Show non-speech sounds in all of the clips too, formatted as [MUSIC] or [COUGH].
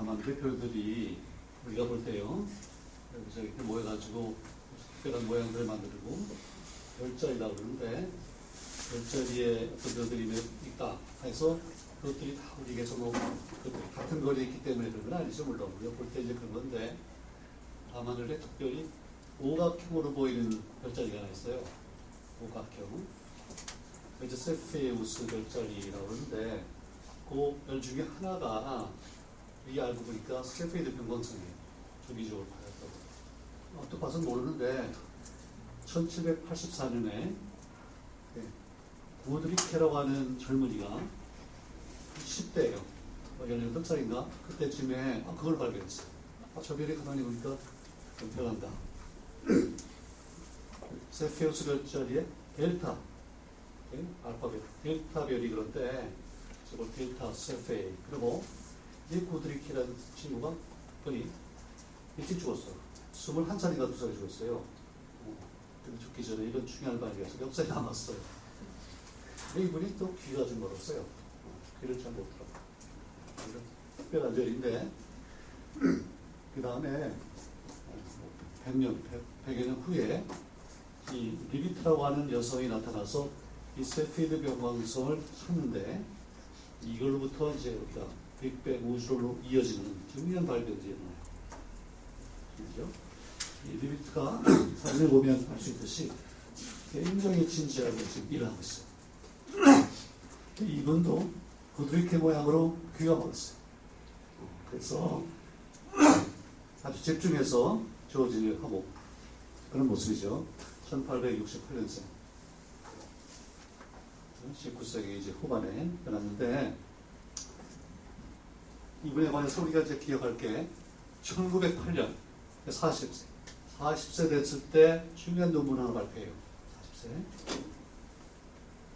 밤하늘의 별들이 우리가 볼 때요. 여기서 이렇게 모여가지고 특별한 모양들을 만들고 별자리라고 그러는데 별자리에 어떤 별들이 있다 해서 그것들이 다 우리에게서 뭐 같은 거리에 있기 때문에 그런 건 아니죠 물론 우리가 볼 때 이제 그런 건데 밤하늘에 특별히 오각형으로 보이는 별자리가 하나 있어요. 오각형. 이제 세페우스 별자리라고 하는데 그 별 중에 하나가 이 알고 보니까 세페이드 변광성이에요. 주기적으로 받았다고. 어, 또 봐서 모르는데 1784년에 네, 구드리케라고 하는 젊은이가 10대예요. 18살인가? 그때쯤에 아, 그걸 발견했어요. 아, 저 별이 가만히 보니까 변한다. [CLEARS THROAT] 세페우스 별자리에 델타, 네? 알파벳, 델타 별이 그런데 저걸 델타 세페이. 그리고 이 구드리키라는 친구가 거의 일찍 죽었어. 21살인가 2살에 죽었어요. 어, 근데 죽기 전에 이런 중요한 발견에서 역사에 남았어요. 이분이 또 귀가 좀 멀었어요. 어, 귀를 잘 못 들어. 이런 특별한 절인데, [CLEARS THROAT] 그 다음에 100년, 100, 100 여 년 후에 이 리비트라고 하는 여성이 나타나서 이 세페이드 변광성을 찾는데 이걸로부터 이제 우리가 빅뱅 우주로 이어지는 중요한 발견들이 일어나요. 그죠? 이 리비트가 사진을 보면 알 수 있듯이 굉장히 진지하게 지금 일을 하고 있어요. 이분도 구드리케 모양으로 귀가 멀었어요. 그래서 아주 집중해서 조지를 하고 그런 모습이죠. 1868년생. 19세기 이제 후반에 변했는데 이분에 관해서 우리가 이제 기억할 게 1908년 40세 40세 됐을 때 중요한 논문 하나 발표해요. 40세.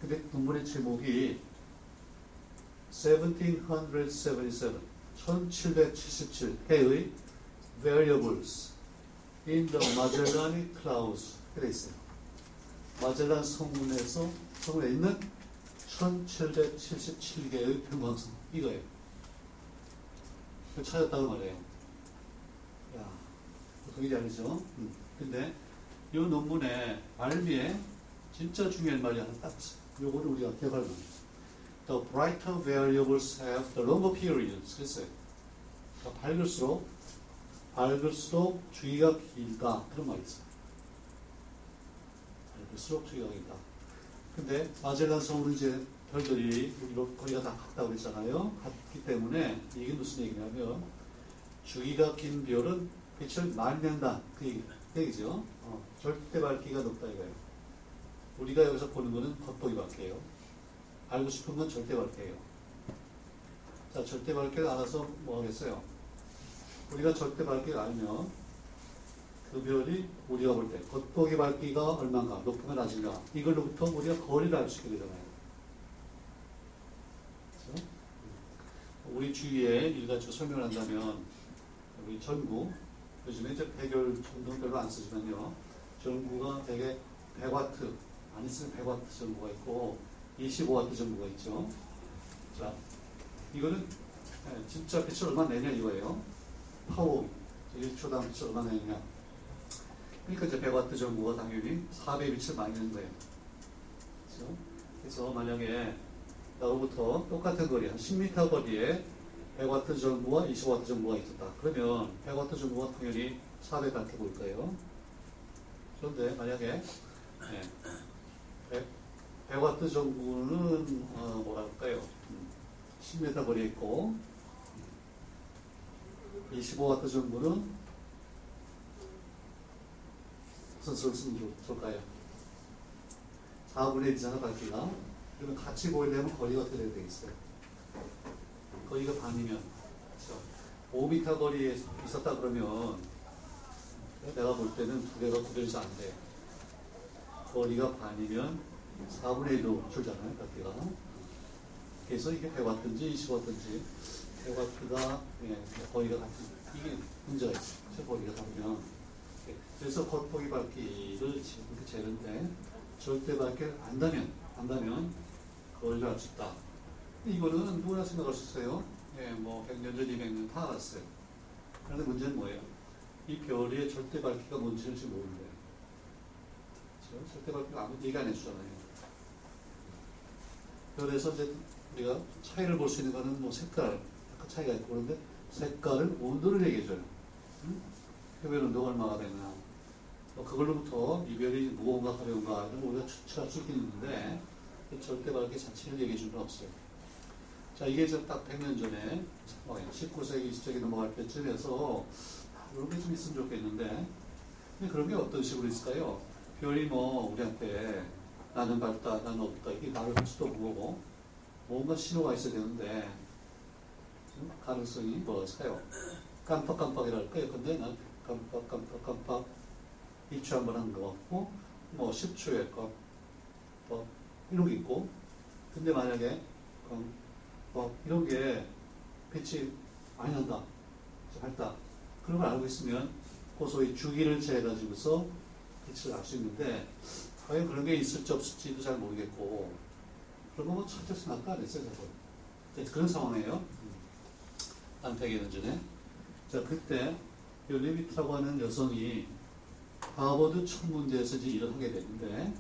근데 논문의 제목이 1777 1777 해의 variables in the Magellanic Clouds 이렇게 있어요. 마젤란 성문에서 성문에 있는 1777개의 평광성 이거예요. 찾았다고 말해요. 야, 보통이 아니죠. 음. 근데 이 논문의 말미에 진짜 중요한 말이 하나 딱. 요거를 우리가 만해요. The brighter variables have the longer periods. 그랬어요. 그러니까 밝을수록 밝을수록 주기가 길다. 그런 말이 있어요. 밝을수록 주기가 길다. 근데 마젤란 성은 이제 별들이 우리로 거리가 다 같다고 그랬잖아요. 같기 때문에 이게 무슨 얘기냐면 주기가 긴 별은 빛을 많이 낸다. 그, 얘기, 그 얘기죠. 어, 절대 밝기가 높다 이거예요. 우리가 여기서 보는 거는 겉보기 밝기예요. 알고 싶은 건 절대 밝기예요. 자, 절대 밝기를 알아서 뭐 하겠어요? 우리가 절대 밝기를 알면 그 별이 우리가 볼 때 겉보기 밝기가 얼마인가, 높은가 낮은가 이걸로부터 우리가 거리를 알 수 있게 되잖아요. 그렇죠? 우리 주위에 일가지고 설명을 한다면 우리 전구 요즘에 이제 100열 전등 별로 안 쓰지만요. 전구가 되게 100와트 안 있으면 100와트 전구가 있고 25와트 전구가 있죠. 자, 이거는 진짜 빛을 얼마 내냐 이거예요. 파워 1초당 빛을 얼마 내냐. 그러니까 이제 100와트 전구가 당연히 4배 빛을 많이 내는 거예요. 그렇죠? 그래서 만약에 나로부터 똑같은 거리, 한 10m 거리에 100와트 전구와 20와트 전구가 있었다. 그러면 100와트 전구가 당연히 4배 같게 보일 거예요. 그런데 만약에 네, 100, 100와트 전구는 어, 뭐랄까요? 10m 거리에 있고 25와트 전구는 무슨 수를 쓰면 좋을까요? 4분의 1이잖아 밝기가 그러면 같이 보이려면 거리가 어떻게 돼야 되겠어요? 거리가 반이면 그렇죠? 5m 거리에 있었다 그러면 내가 볼 때는 두 개가 구별이 안 돼. 거리가 반이면 4분의 1로 줄잖아요, 밝기가. 그래서 이게 100와트인지 20와트인지 100와트가 예, 거리가 같은 이게 문제가 있어요. 거리가 다르면 그래서 겉보기 밝기를 이렇게 재는데 절대 밝기를 안다면 안다면 알수 있다. 이거는 누구나 생각할 수 있어요. 예, 뭐 100년 전, 200년 다 알았어요. 그런데 문제는 뭐예요? 이 별의 절대 밝기가 지금 모르는데. 그렇죠? 절대 밝기가 아무 얘기 안 해주잖아요. 별에서 이제 우리가 차이를 볼 수 있는 거는 뭐 색깔, 약간 차이가 있고 그런데 색깔을 온도를 얘기해줘요. 응? 표면 온도가 얼마가 되나. 뭐 그걸로부터 이별이 무거운가 가벼운가 이런 걸 우리가 추측할 수 있는데 절대 밝기 자체를 얘기해 줄 수는 없어요. 자, 이게 이제 딱 100년 전에 19세기, 20세기 넘어갈 때쯤 해서 이런 게 좀 있으면 좋겠는데 근데 그런 게 어떤 식으로 있을까요? 별이 뭐 우리한테 나는 밝다, 나는 없다 이게 나를 할 수도 없는 거고 뭔가 신호가 있어야 되는데 음? 가능성이 뭐였을까요? 깜빡깜빡이랄까요? 근데 난 깜빡깜빡깜빡 입추 한번 한거 같고 뭐 10초에 깜빡 이런 게 있고 근데 만약에 깜빡 이런 게 빛이 많이 난다 밝다 그런 걸 알고 있으면 그 소위 주기를 재가지고서 빛을 알수 있는데 과연 그런 게 있을지 없을지도 잘 모르겠고 그런 거뭐 안 했어요 저는 그런 상황이에요. 한 100여 년 전에 자 그때 요리비트라고 하는 여성이 하버드 천문대에서 이제 일을 하게 되는데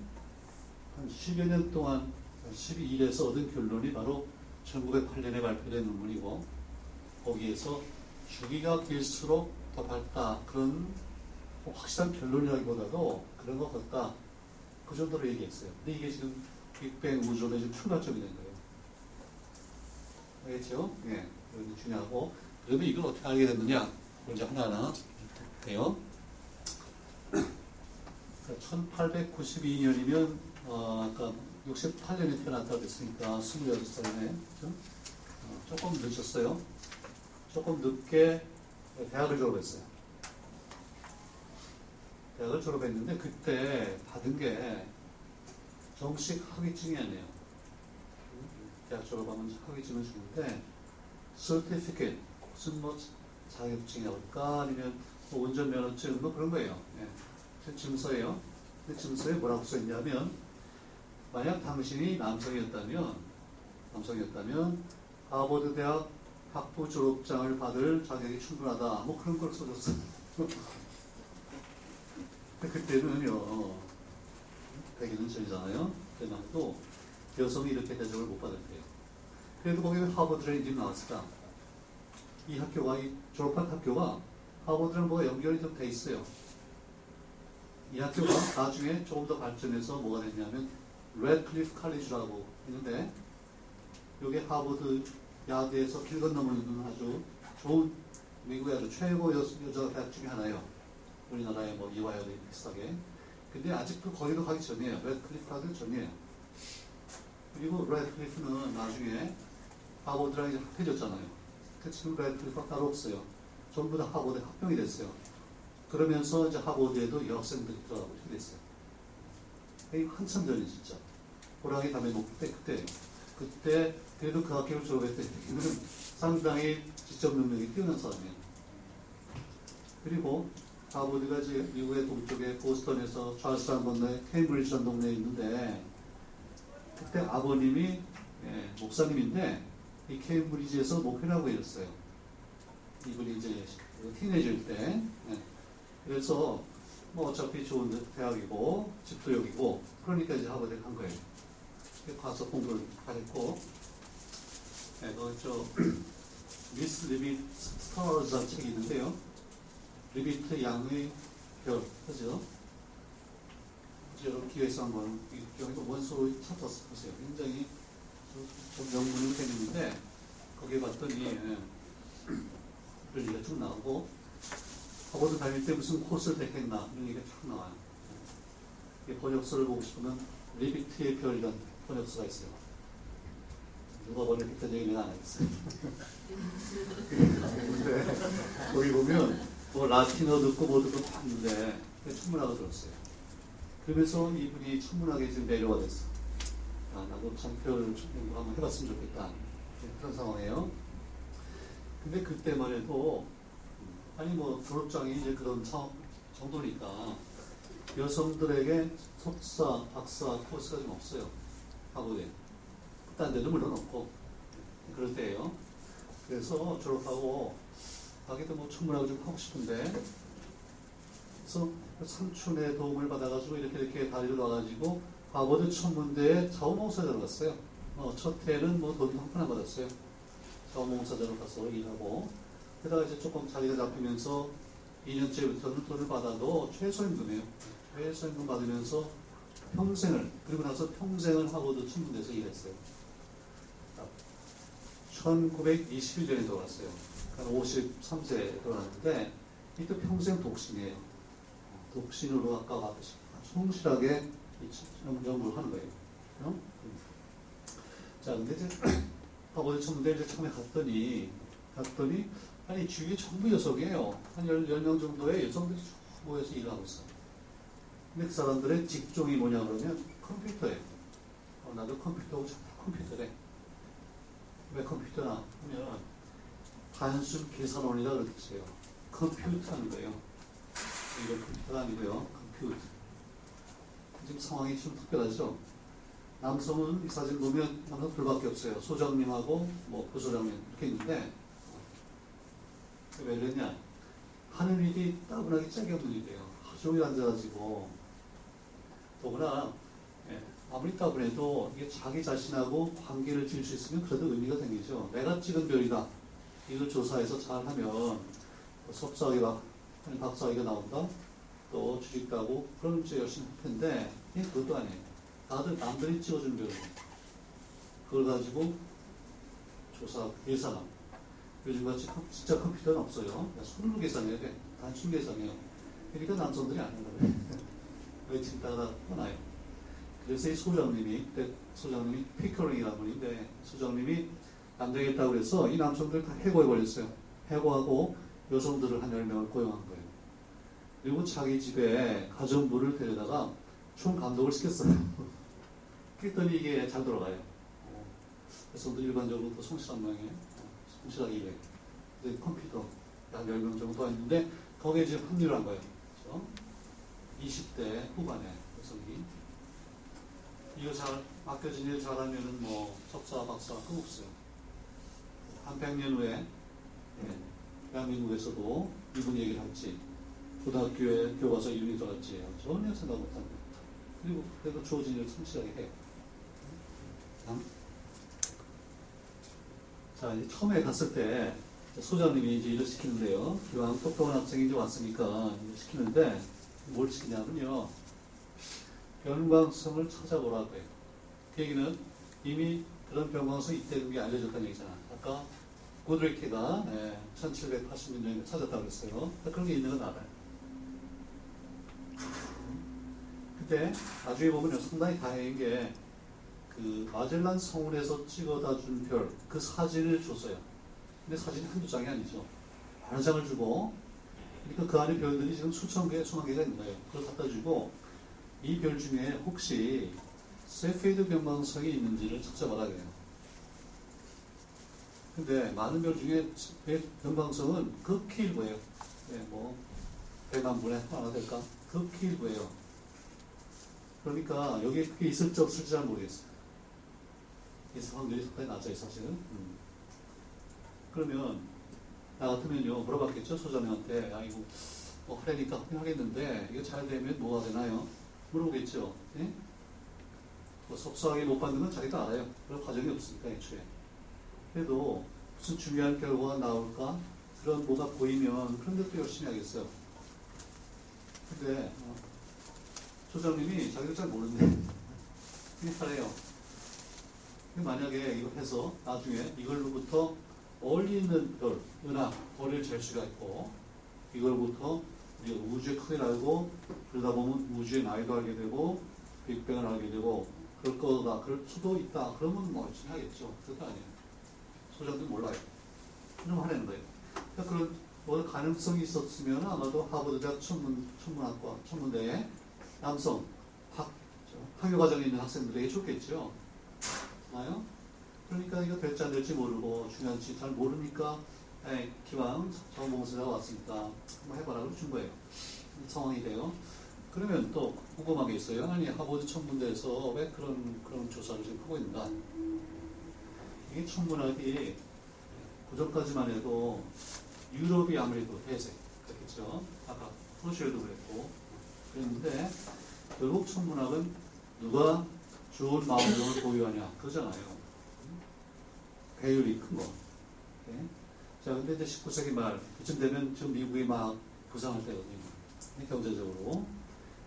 한 10여 년 동안 12일에서 얻은 결론이 바로 1908년에 발표된 논문이고 거기에서 주기가 길수록 더 밝다 그런 확실한 결론이라기보다도 그런 것 같다 그 정도로 얘기했어요. 근데 이게 지금 빅뱅 우주론의 지금 출발점이 된 거예요. 알겠죠? 예, 이게 중요하고 그러면 이걸 어떻게 알게 됐느냐? 이제 하나하나 해요. [CLEARS THROAT] 1892년이면 어, 아까 68년에 태어났다고 했으니까 26살이네. 그죠? 어, 조금 늦었어요. 조금 늦게 대학을 졸업했어요. 대학을 졸업했는데 그때 받은 게 정식 학위증이 아니에요. 대학 졸업하면 학위증을 주는데 certificate 무슨 뭐 자격증이라고 할까 아니면 뭐 운전면허증 뭐 그런 거예요. 예. 증서예요. 그 증서에 뭐라고 써 있냐면 만약 당신이 남성이었다면 남성이었다면 하버드 대학 학부 졸업장을 받을 자격이 충분하다. 뭐 그런 걸 써줬어요. [LAUGHS] 그때는요, 100년 전이잖아요. 그때만 해도 여성이 이렇게 대접을 못 받았대요. 그래도 거기는 하버드라는 이름이 나왔을까? 이 학교가, 이 졸업한 학교가 하버드랑 뭐가 연결이 좀 돼 있어요. 이 학교가 나중에 조금 더 발전해서 뭐가 됐냐면, 래드클리프 칼리지라고 있는데, 이게 하버드 Yard에서 길 건너면 아주 좋은 미국의 아주 최고 여, 여자 대학 중에 하나예요. 우리나라의 뭐 이화여대 비슷하게. 근데 아직도 거기도 가기 전이에요. 래드클리프 가기 전이에요. 그리고 래드클리프는 나중에 하버드랑 이제 합해졌잖아요. 그 지금 래드클리프가 따로 없어요. 전부 다 하버드에 합병이 됐어요. 그러면서 이제 하버드에도 여학생들이 들어가고 이렇게 됐어요. 한참 전이 진짜. 호랑이 담에 높을 때 그때 그때 그래도 그 학교를 졸업했을 때는 상당히 지적 능력이 뛰어난 사람이에요. 그리고 하버드가 이제 미국의 동쪽에 보스턴에서 찰스한 건너에 케임브리지라는 동네에 있는데 그때 아버님이 예, 목사님인데 이 케임브리지에서 목회라고 일었어요. 이분이 이제 티네이저일 때. 예. 그래서 뭐 어차피 좋은 대학이고 집도 여기고 그러니까 이제 하버드에 간 거예요. 가서 공부를 하랬고 네, 그저 [CLEARS THROAT] Miss Leavitt's Stars라는 책이 있는데요. 리비트 양의 별, 그죠? 여러분 기회에서 한번 여기 원서로 찾아보세요. 굉장히 좀 명문이 되는데 거기에 봤더니 예, 그런 얘기가 쭉 나오고 하버드 다닐 때 무슨 코스를 택했나 이런 얘기가 쭉 나와요. 번역서를 보고 싶으면 리비트의 별이라는 번역서가 있어요. 누가 얘기 내가 안 하겠어요. 근데 거기 보면 뭐 라틴어 듣고 뭐 듣고 봤는데 천문학을 들었어요. 그러면서 이분이 천문학에 지금 내려가 됐어. 아, 나도 참표를 연구 한번 해봤으면 좋겠다. 그런 상황이에요. 근데 그때만 해도 아니 뭐 졸업장이 이제 그런 정도니까 여성들에게 석사, 박사 코스가 좀 없어요. 하버드에. 딴 데도 물론 없고. 그럴 때예요. 그래서 졸업하고 가게도 뭐 천문학을 좀 하고 싶은데 그래서 삼촌의 도움을 받아가지고 이렇게 이렇게 다리를 놔가지고 하버드 천문대에 자원봉사자로 갔어요. 어, 첫 해는 뭐 돈 한 푼 안 받았어요. 자원봉사자로 가서 일하고 게다가 이제 조금 자리가 잡히면서 2년째부터는 돈을 받아도 최소임금이에요. 최소임금 받으면서 평생을 그리고 나서 평생을 하버드 천문대에서 일했어요. 1921년에 돌아왔어요. 그러니까 53세에 돌아왔는데 이때 평생 독신이에요. 독신으로 아까 봤듯이 성실하게 연구를 하는 거예요. 어? 자, 근데 이제 [CLEARS THROAT] 하버드 천문대 이제 처음에 갔더니 갔더니 아니 주위에 전부 여성이에요. 한 10, 10명 정도의 여성들이 쭉 모여서 일을 하고 있어요. 그 사람들의 직종이 뭐냐 그러면 컴퓨터예요. 어, 나도 컴퓨터고 전부 컴퓨터래. 왜 컴퓨터나 하면 단순 계산원이라 그러겠어요. 컴퓨터하는 거예요. 이거 컴퓨터가 아니고요. 컴퓨터. 지금 상황이 좀 특별하죠. 남성은 이 사진 보면 남성 둘밖에 없어요. 소장님하고 뭐 부소장님 이렇게 있는데 왜 그러냐? 하는 일이 따분하게 짝이 없는 일이에요. 하루 종일 앉아가지고 더구나 예, 아무리 따분해도 이게 자기 자신하고 관계를 지을 수 있으면 그래도 의미가 생기죠. 내가 찍은 별이다. 이걸 조사해서 잘하면 석사학위가 박사학위가 나온다. 또 주식 따고 그럼 이제 열심히 할 텐데 이 그것도 아니에요. 다들 남들이 찍어준 별이에요. 그걸 가지고 조사 계산하고 요즘같이 진짜 컴퓨터는 없어요. 손으로 계산해야 돼. 단순 계산해요. 그러니까 남성들이 안 하는 거예요. 왜 찍다가 떠나요. 그래서 이 소장님이, 그때 소장님이 피커링이라는 분인데, 소장님이 안 되겠다고 그래서 이 남성들 다 해고해버렸어요. 해고하고 여성들을 한 10명을 고용한 거예요. 그리고 자기 집에 가정부를 데려다가 총 감독을 시켰어요. [LAUGHS] 그랬더니 이게 잘 돌아가요. 여성들 일반적으로 더 성실한 모양이에요. 성실하게. 근데 컴퓨터 한 10명 정도 있는데 거기에 지금 합류를 한 거예요. 그렇죠? 20대 후반에 여성이 이거 잘 맡겨진 일 잘하면은 뭐 석사, 박사 끊없어요. 한 100년 후에 예, 대한민국에서도 이분 얘기를 할지 고등학교에 교과서 이름이 들어갈지 전혀 생각 못합니다. 그리고 그래도 주어진 일을 성실하게 해요. 다음. 자, 이제 처음에 갔을 때 소장님이 이제 일을 시키는데요. 기왕 똑똑한 학생이 이제 왔으니까 일을 시키는데 뭘 시키냐면요. 변광성을 찾아보라고 해요. 그 얘기는 이미 그런 변광성이 있다는 게 알려졌다는 얘기잖아. 아까 고드리키가 예, 1780년도에 찾았다고 그랬어요. 그런 게 있는 건 알아요. 그때 나중에 보면 상당히 다행인 게 그 마젤란 성운에서 찍어다 준 별, 그 사진을 줬어요. 근데 사진이 한두 장이 아니죠. 여러 장을 주고, 그러니까 그 안에 별들이 지금 수천 개, 수만 개가 거예요. 그걸 갖다 주고, 이 별 중에 혹시 세페이드 변방성이 있는지를 찾아봐라 그래요. 근데 많은 별 중에 변방성은 극히 일부예요. 네, 뭐, 100만 분의 하나 될까? 극히 일부예요. 그러니까 여기에 그게 있을지 없을지 잘 모르겠어요. 있을 확률이 상당히 낮아요, 사실은. 음. 그러면, 나 같으면요, 물어봤겠죠, 소장님한테. 야, 이거, 뭐, 하려니까 하겠는데, 이거 잘 되면 뭐가 되나요? 물어보겠죠. 예? 뭐 석사학위 못 받는 건 자기도 알아요. 그런 과정이 없으니까, 애초에. 그래도 무슨 중요한 결과가 나올까? 그런 뭐가 보이면 그런 것도 열심히 하겠어요. 근데, 어, 소장님이 자기도 잘 모르는데, 잘해요. 만약에 이거 해서 나중에 이걸로부터 어울리는 별, 은하, 별을 잴 수가 있고, 이걸부터 우리가 우주의 크기를 알고, 그러다 보면 우주의 나이도 알게 되고, 빅뱅을 알게 되고, 그럴 거다, 그럴 수도 있다. 그러면 뭐 열심히 하겠죠. 그것도 아니에요. 소장도 몰라요. 좀 하려는 거예요. 그러니까 그런 뭐 가능성이 있었으면 아마도 하버드 대학 천문, 천문학과, 천문대에 남성, 학, 학교 과정에 있는 학생들에게 줬겠죠. 나요? 그러니까 이거 될지 안 될지 모르고 중요한지 잘 모르니까 에이, 기왕 정봉수가 왔으니까 한번 해봐라 그래 준 거예요. 상황이 돼요. 그러면 또 궁금한 게 있어요. 아니 하버드 천문대에서 왜 그런 그런 조사를 지금 하고 있는가? 이게 천문학이 고전까지만 해도 유럽이 아무래도 대세 그렇겠죠. 아까 프로시에도 그랬고 그랬는데 결국 천문학은 누가 좋은 마음을 보유하냐 그거잖아요. 배율이 큰 거. 네? 자, 근데 이제 19세기 말 그쯤 되면 지금 미국이 막 부상할 때거든요. 경제적으로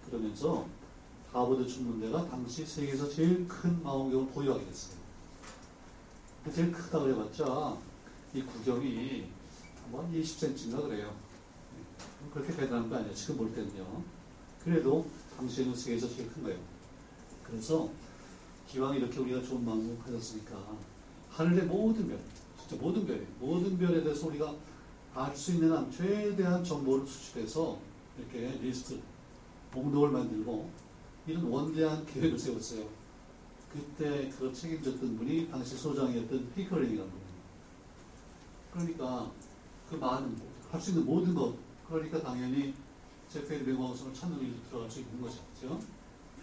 그러면서 하버드 천문대가 당시 세계에서 제일 큰 망원경을 보유하게 됐어요. 제일 크다 그래봤자 이 구경이 한 20cm인가 그래요. 그렇게 대단한 거 아니에요. 지금 볼 때는요. 그래도 당시에는 세계에서 제일 큰 거예요. 그래서 기왕 이렇게 우리가 좋은 마음을 가졌으니까 하늘의 모든 별, 진짜 모든 별에 모든 별에 대해서 우리가 알 수 있는 한 최대한 정보를 수집해서 이렇게 리스트, 목록을 만들고 이런 원대한 계획을 세웠어요. 그때 그걸 책임졌던 분이 당시 소장이었던 피커링이라는 분이에요. 그러니까 그 많은 할 수 있는 모든 것 그러니까 당연히 제페리 맹왕성을 찾는 일도 들어갈 수 있는 거죠. 그렇죠?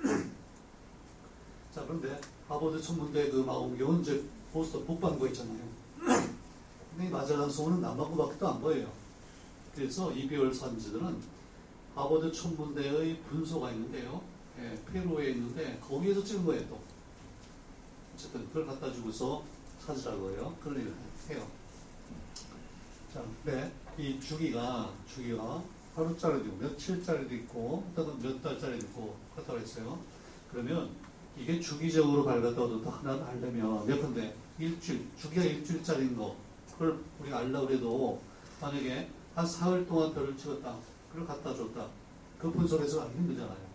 [CLEARS THROAT] 자 그런데 하버드 천문대 그 망원경은 이제 보스터 복반거 있잖아요. 근데 이 마젤란 성은 남반구밖에 안 보여요. 그래서 이별 산지들은 하버드 천문대의 분소가 있는데요. 예, 페루에 있는데 거기에서 찍은 거예요 또. 어쨌든 그걸 갖다 주고서 찾으라고 해요. 그런 일을 해요. 자, 근데 이 주기가 주기가 하루짜리도 있고 며칠짜리도 있고 또는 몇 달짜리도 있고 그렇다고 했어요. 그러면 이게 주기적으로 밝았다고 하나 알려면 몇 건데 일주일 주기가 일주일짜리인 거 그걸 우리가 알려고 해도 만약에 한 사흘 동안 별을 찍었다 그걸 갖다 줬다 그 분석에서 알기 힘들잖아요.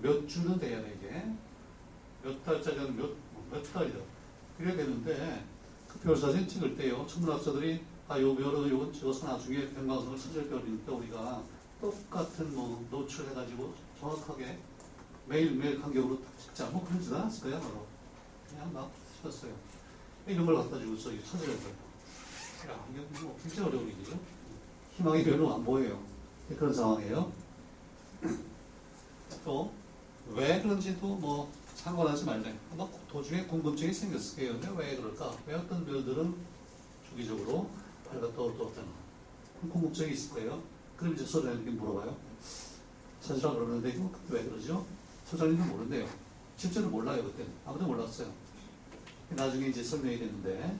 몇 주는 돼야 돼 이게 몇 달짜리는 몇, 몇 달이다 그래야 되는데 그 별사진 찍을 때요 천문학자들이 아, 요 별은 요건 찍어서 나중에 변광성을 찾을 별이니까 우리가 똑같은 뭐 노출해가지고 정확하게 매일매일 간격으로 딱 찍자. 뭐 그러지도 않았을 거야, 바로. 그냥 막 찍었어요. 이런 걸 갖다 주고서 이거 찾으려고 야, 이게 뭐 진짜 어려운 일이죠. 희망이 별로 안 보여요. 그런 상황이에요. [CLEARS THROAT] 또, 왜 그런지도 뭐 상관하지 말래. 뭐 도중에 궁금증이 생겼을 거예요. 왜 그럴까? 왜 어떤 별들은 주기적으로 밝았다 어떻다나 궁금증이 있을 거예요. 그럼 이제 소장님께 물어봐요. 찾으라 그러는데 왜 그러죠? 소장님도 모른대요. 실제로 몰라요 그때 아무도 몰랐어요. 나중에 이제 설명이 됐는데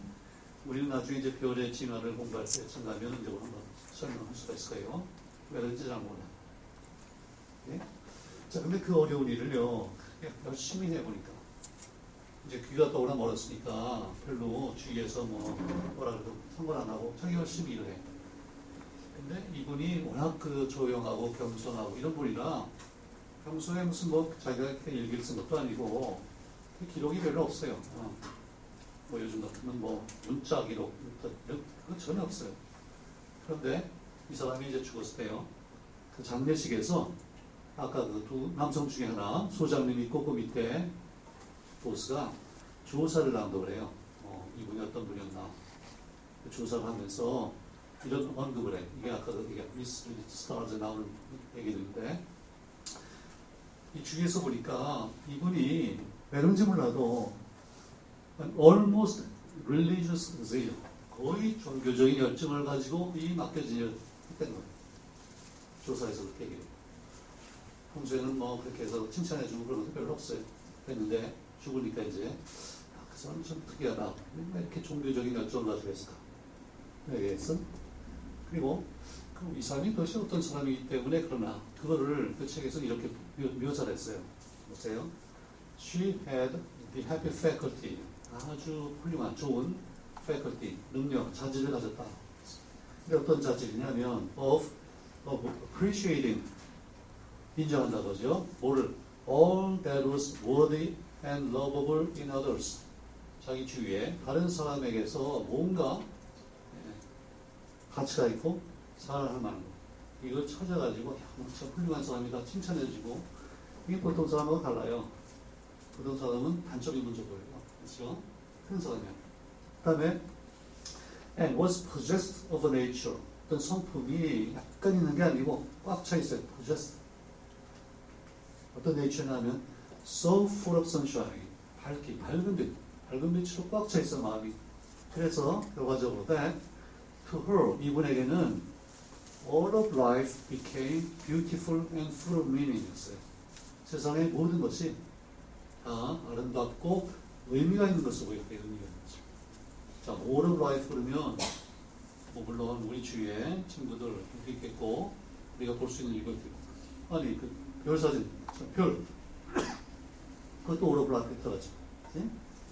우리는 나중에 이제 별의 진화를 공부할 때 참가하면 이제 한번 설명할 수가 있을 거예요. 왜 그런지 잘 몰라. 예? 자, 근데 그 어려운 일을요 열심히 해보니까 이제 귀가 떠오르 멀었으니까 별로 주위에서 뭐 뭐라 그래도 상관 안 하고 자기 열심히 일을 해. 근데 이분이 워낙 그 조용하고 겸손하고 이런 분이라 평소에 무슨 뭐 자기가 일기를 쓴 것도 아니고 그 기록이 별로 없어요. 어. 뭐 요즘 같으면 뭐 문자 기록 그거 전혀 없어요. 그런데 이 사람이 이제 죽었을 때요. 그 장례식에서 아까 그 두 남성 중에 하나 소장님 있고 그 밑에 보스가 조사를 한다고 그래요. 어, 이분이 어떤 분이었나. 그 조사를 하면서 이런 언급을 해. 이게 아까 그 이게 미스 스타즈 나오는 얘기인데 이 주위에서 보니까 이분이 왜 그런지 몰라도 almost religious zeal 거의 종교적인 열정을 가지고 이 맡겨진 일을 했던 거예요. 조사에서 그렇게 얘기해요. 평소에는 뭐 그렇게 해서 칭찬해주고 그런 것도 별로 없어요. 했는데 죽으니까 이제 아, 그 사람은 좀 특이하다. 왜 이렇게 종교적인 열정을 가지고 했을까? 얘기했어. 그리고 그 이 사람이 도대체 어떤 사람이기 때문에 그러나 그거를 그 책에서 이렇게 묘사를 했어요. 보세요. She had the happy faculty. 아주 훌륭한 좋은 faculty, 능력, 자질을 가졌다. 근데 어떤 자질이냐면 of, of appreciating 인정한다 거죠. 뭐를 all that was worthy and lovable in others. 자기 주위에 다른 사람에게서 뭔가 가치가 있고 사랑할 만한 거. 이걸 찾아가지고 야, 진짜 훌륭한 사람이다 칭찬해주고 이게 보통 사람하고 달라요. 보통 사람은 단점이 먼저 보여요. 그렇죠? 큰 사람이야. 그 다음에 and was possessed of a nature. 어떤 성품이 약간 있는 게 아니고 꽉 차 있어요. possessed. 어떤 nature냐면 so full of sunshine. 밝기, 밝은 빛, 밝은 빛으로 꽉 차 있어 마음이. 그래서 결과적으로 that to her 이분에게는 all of life became beautiful and full of meanings. 세상의 모든 것이 다 아름답고 의미가 있는 것으로 보였대 의미가 있는 거죠. 자, of life 그러면 뭐 물론 우리 주위에 친구들 있겠고 우리가 볼 수 있는 이것 아니 그 별 사진 별 그것도 of life 들어가죠.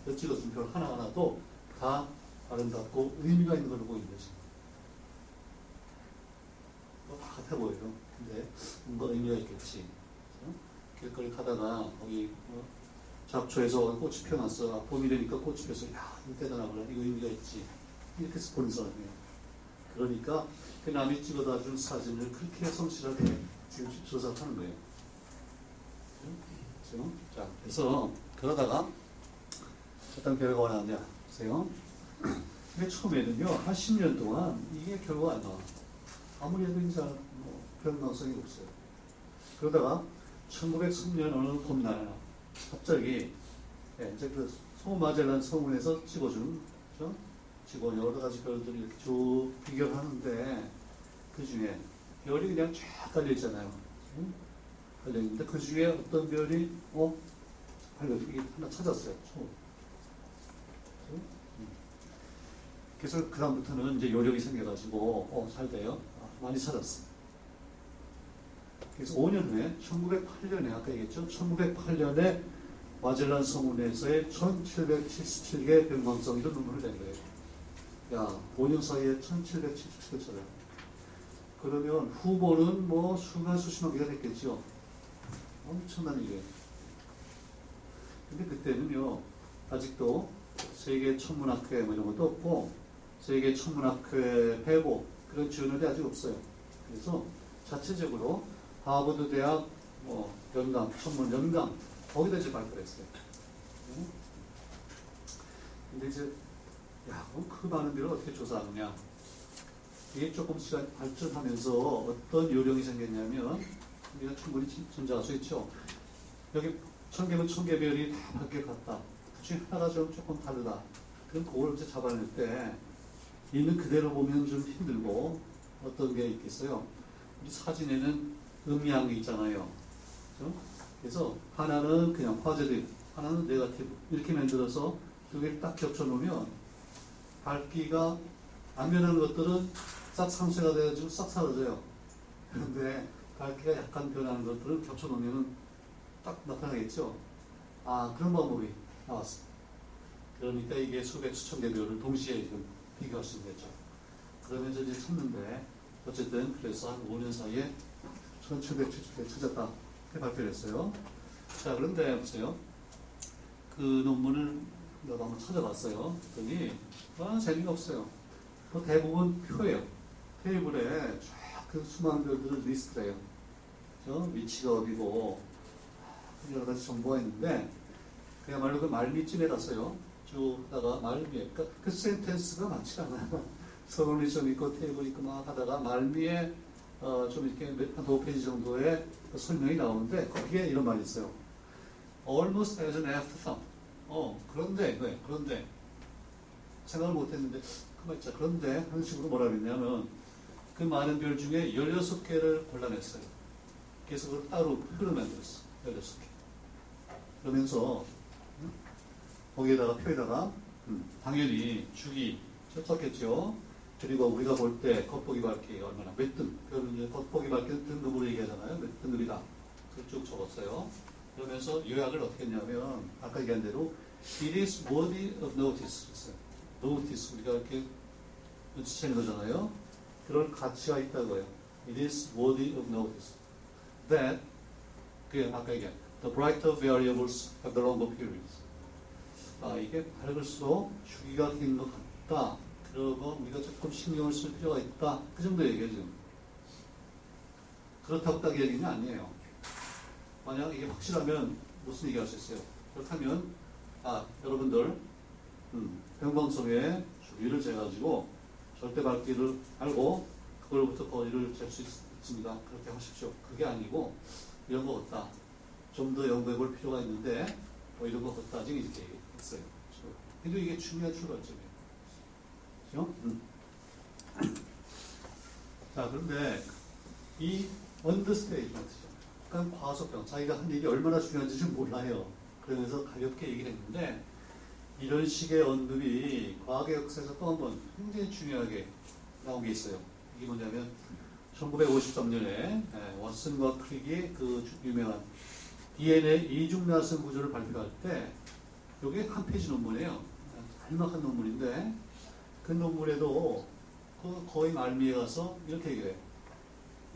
그 찍어준 별 하나하나도 다 아름답고 의미가 있는 걸로 보이는 거죠. 다 같아 보여요. 근데 뭔가 의미가 있겠지. 어? 길거리 가다가 거기 어? 잡초에서 꽃이 피어났어. 아, 봄이 되니까 꽃이 피어서 야 이거 대단하구나. 이거 의미가 있지. 이렇게 해서 보는 사람이에요. 그러니까 그 남이 찍어다 준 사진을 그렇게 성실하게 지금 조사하는 거예요. 그렇죠? 자, 그래서 그러다가 어떤 결과가 나왔냐 보세요. 근데 처음에는요 한 10년 동안 이게 결과가 안 나와. 아무리 해도 이제 뭐 변동성이 없어요. 그러다가 1903년 어느 봄날 갑자기 예, 이제 그 소마젤란 성운에서 찍어준 그렇죠? 찍어 여러 가지 별들을 이렇게 쭉 비교하는데 그 중에 별이 그냥 쫙 깔려 있잖아요. 응? 깔려 있는데 그 중에 어떤 별이 어 발견 이게 하나 찾았어요. 그렇죠? 응. 그래서 그 다음부터는 이제 요령이 생겨가지고 어잘 돼요. 아, 많이 찾았어. 그래서 5년 후에 1908년에 아까 얘기했죠. 1908년에 마젤란 성운에서의 1777개 병망성이로 눈물을 낸 거예요. 야, 5년 사이에 1777개 찾아요. 그러면 후보는 뭐 수만 수십만 개가 됐겠죠. 엄청난 일이에요. 근데 그때는요, 아직도 세계 천문학회 뭐 이런 것도 없고, 세계 천문학회 회보 그런 지원이 아직 없어요. 그래서 자체적으로 하버드 대학 뭐 연강, 천문 연강 거기다 이제 발표를 했어요. 응? 근데 이제 야, 그 많은 데를 어떻게 조사하느냐? 이게 조금씩 발전하면서 어떤 요령이 생겼냐면 우리가 충분히 짐작할 수 있죠. 여기 천 개면 천개 별이 다 밖에 갔다. 그 중에 하나가 좀 조금 다르다. 그럼 그걸 이제 잡아낼 때 있는 그대로 보면 좀 힘들고 어떤 게 있겠어요? 우리 사진에는 음양이 있잖아요. 그렇죠? 그래서 하나는 그냥 화제들, 하나는 네가티브 이렇게 만들어서 두 개를 딱 겹쳐 놓으면 밝기가 안 변하는 것들은 싹 상쇄가 돼가지고 싹 사라져요. 그런데 밝기가 약간 변하는 것들은 겹쳐 놓으면 딱 나타나겠죠. 아 그런 방법이 나왔어. 그러니까 이게 수백 수천 개 별을 동시에 지금 비교할 수 있겠죠. 그러면서 이제 찾는데 어쨌든 그래서 한 5년 사이에 1770개 찾았다. 이렇게 발표를 했어요. 자, 그런데 보세요. 그 논문을 내가 한번 찾아봤어요. 그랬더니, 아, 재미가 없어요. 그 대부분 표예요. 테이블에 쫙 그 수많은 별들을 리스트를 해요. 저 위치가 어디고, 여러 가지 정보가 있는데, 그야말로 그 말미쯤에 갔어요. 쭉 하다가 말미에, 그러니까 그 sentence가 많지 않아요. [LAUGHS] 서론이 좀 있고 테이블 있고 막 하다가 말미에 어, 좀 이렇게 몇두 페이지 정도의 설명이 나오는데 거기에 이런 말이 있어요. Almost as an afterthought. 어, 그런데, 네, 그런데 생각을 못했는데 그만 있자. 그런데 하는 식으로 뭐라 그랬냐면 그 많은 별 중에 16개를 골라냈어요. 그래서 그걸 따로 표를 만들었어. 16개. 그러면서 음? 거기에다가 표에다가 음, 당연히 주기 썼겠죠. 그리고 우리가 볼 때 겉보기 밝기 얼마나 몇 등, 그러면 이제 겉보기 밝기 등급으로 얘기하잖아요. 몇 등급이다. 그쭉 적었어요. 그러면서 요약을 어떻게 했냐면 아까 얘기한 대로 it is worthy of notice notice 우리가 이렇게 눈치채는 거잖아요. 그런 가치가 있다고요. it is worthy of notice that 그 아까 얘기한 the brighter variables have the longer periods. 아 이게 밝을수록 주기가 긴 것 같다. 그러고 우리가 조금 신경을 쓸 필요가 있다. 그 정도 얘기예요, 지금. 그렇다고 딱 얘기는 아니에요. 만약 이게 확실하면 무슨 얘기 할 수 있어요? 그렇다면, 아, 여러분들, 음, 평방성에 주기를 재가지고 절대 밝기를 알고 그걸부터 거리를 잴 수 있습니다. 그렇게 하십시오. 그게 아니고, 이런 거 같다. 좀 더 연구해 볼 필요가 있는데, 뭐 이런 거 같다. 지금 이렇게 했어요. 근데 이게 중요한 출발점이에요. 그죠? 음. [CLEARS THROAT] 자, 그런데 이 언더스테이트먼트죠. 약간 과소평. 자기가 한 얘기 얼마나 중요한지 좀 몰라요. 그러면서 가볍게 얘기를 했는데 이런 식의 언급이 과학의 역사에서 또 한 번 굉장히 중요하게 나온 게 있어요. 이게 뭐냐면 1953년에 왓슨과 크릭이 그 유명한 DNA 이중나선 구조를 발표할 때 이게 한 페이지 논문이에요. 짤막한 논문인데 그 논문에도 그 거의 말미에 가서 이렇게 얘기해요.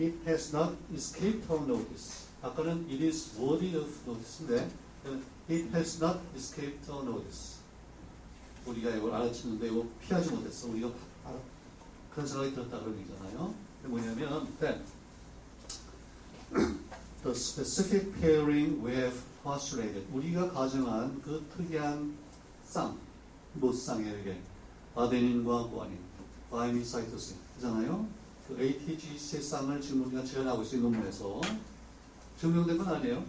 It has not escaped our notice. 아까는 it is worthy of notice인데 it has not escaped our notice. 우리가 이걸 알아챘는데 이거 피하지 못했어. 우리가 그런 생각이 들었다 그런 얘기잖아요. 뭐냐면 that the specific pairing we have postulated 우리가 가정한 그 특이한 쌍, 무쌍이에요 이게 아데닌과 구아닌, 바이닌 사이토신 그잖아요. 그 ATGC의 쌍을 지금 우리가 재현하고 있는 논문에서 증명된 건 아니에요.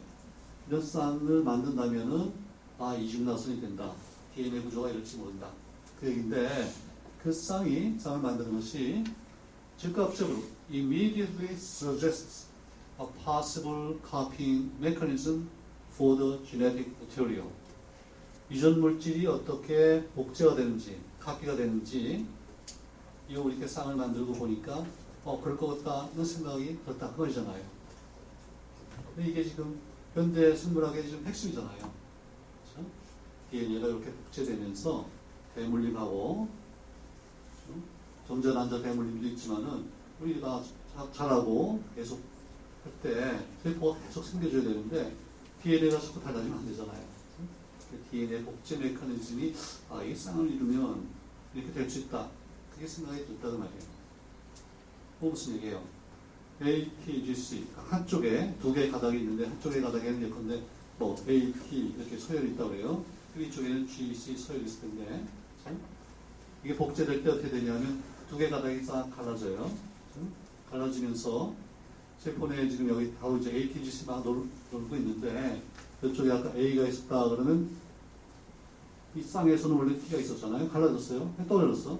이런 쌍을 만든다면은 아 이중나선이 된다. DNA 구조가 이럴지 모른다. 그 얘기인데 그 쌍이 쌍을 만드는 것이 즉각적으로 immediately suggests a possible copying mechanism for the genetic material. 유전 물질이 어떻게 복제가 되는지, 카피가 되는지, 이거 이렇게 쌍을 만들고 보니까, 어, 그럴 것 같다는 생각이 들었다. 그 말이잖아요. 근데 이게 지금 현대 생물학의 지금 핵심이잖아요. 그렇죠? DNA가 이렇게 복제되면서 대물림하고, 점자 난자 대물림도 있지만은, 우리가 잘하고 계속 할 때 세포가 계속 생겨줘야 되는데 DNA가 자꾸 달라지면 안 되잖아요. DNA 복제 메커니즘이 아, 이 쌍을 이루면 이렇게 될 수 있다. 그게 생각이 들었다는 말이에요. 뭐 무슨 얘기예요? ATGC 한쪽에 두 개의 가닥이 있는데 한쪽의 가닥에는 예컨대 뭐 AT 이렇게 서열이 있다고 그래요. 이쪽에는 GC 서열이 있을 텐데 참? 이게 복제될 때 어떻게 되냐면 두 개 가닥이 싹 갈라져요. 갈라지면서 세포 내에 지금 여기 바로 이제 ATGC 막 놀, 놀고 있는데 이쪽에 아까 A가 있었다 그러면 이 쌍에서는 원래 T가 있었잖아요. 갈라졌어요. 떠올렸어.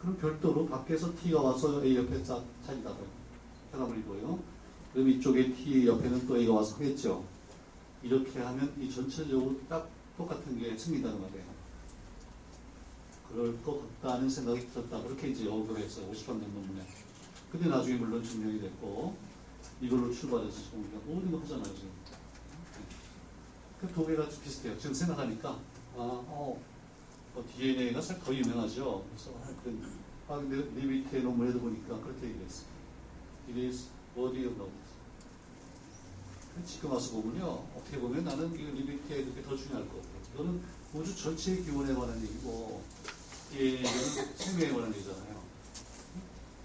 그럼 별도로 밖에서 T가 와서 A 옆에 쫙 차진다고요. 해가버리고요. 그럼 이쪽에 T 옆에는 또 A가 와서 하겠죠. 이렇게 하면 이 전체적으로 딱 똑같은 게 생긴다는 말이에요. 그럴 것 같다는 생각이 들었다. 그렇게 이제 어급을 했어요. 50번 된 논문에. 근데 나중에 물론 증명이 됐고, 이걸로 출발해서 보니까 모든 거 하잖아요, 지금. 그 두 개가 비슷해요. 지금 생각하니까, 아, 어, 뭐 DNA가 더 유명하죠. 그래서 하여튼, 아, 근데 네 밑에 논문에도 보니까 그렇게 얘기했어요. It is worthy of notice. 지금 와서 보면요, 어떻게 보면 나는 이 리미트에 그게 더 중요할 것 같아요. 이거는 우주 전체의 기원에 관한 얘기고, DNA는 생명에 관한 얘기잖아요.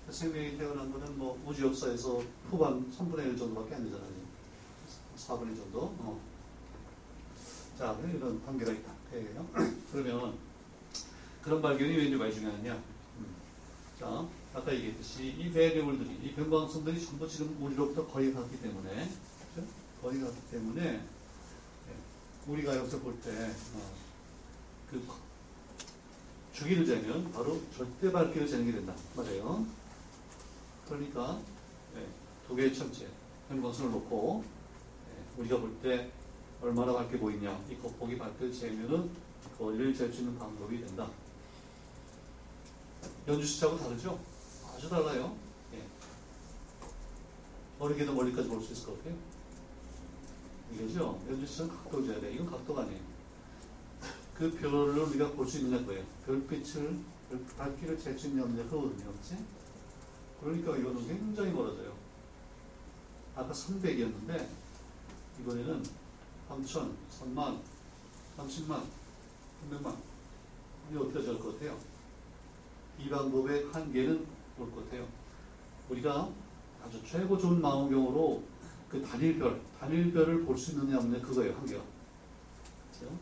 생명이 태어난 거는 뭐 우주 역사에서 후반 3분의 1 정도밖에 안 되잖아요. 4분의 1 정도. 어. 자, 이런 관계가 있다. 그얘기요 [CLEARS THROAT] 그러면 그런 발견이 왠지 많이 중요하냐? 음. 자, 아까 얘기했듯이 이 배경물들이, 이 변광성들이 전부 지금 우리로부터 거의 같기 때문에, 그렇죠? 거의 같기 때문에 예, 우리가 여기서 볼 때, 어, 그 주기를 재면 바로 절대 밝기를 재는 게 된다. 맞아요. 그러니까 네, 두 개의 천체 현광선을 놓고 네, 우리가 볼때 얼마나 밝게 보이냐 이 겉보기 밝기를 재면은 거리를 잴수 있는 방법이 된다. 연주시차하고 다르죠? 아주 달라요. 예. 어리게도 멀리까지 볼 수 있을 것 같아요. 이거죠? 연주시차는 각도를 재야 돼. 이건 각도가 아니에요. 그 별을 우리가 볼 수 있느냐 거예요. 별빛을, 밝기를 잴수 있느냐 그거거든요. 그렇지? 그러니까 이거는 굉장히 멀어져요. 아까 300이었는데 이번에는 3천, 3만, 30만, 300만 이게 어떻게 될 것 같아요? 이 방법의 한계는 올 것 같아요. 우리가 아주 최고 좋은 망원경으로 그 단일별, 단일별을 볼 수 있느냐 없느냐 그거예요, 한계가. 그렇죠?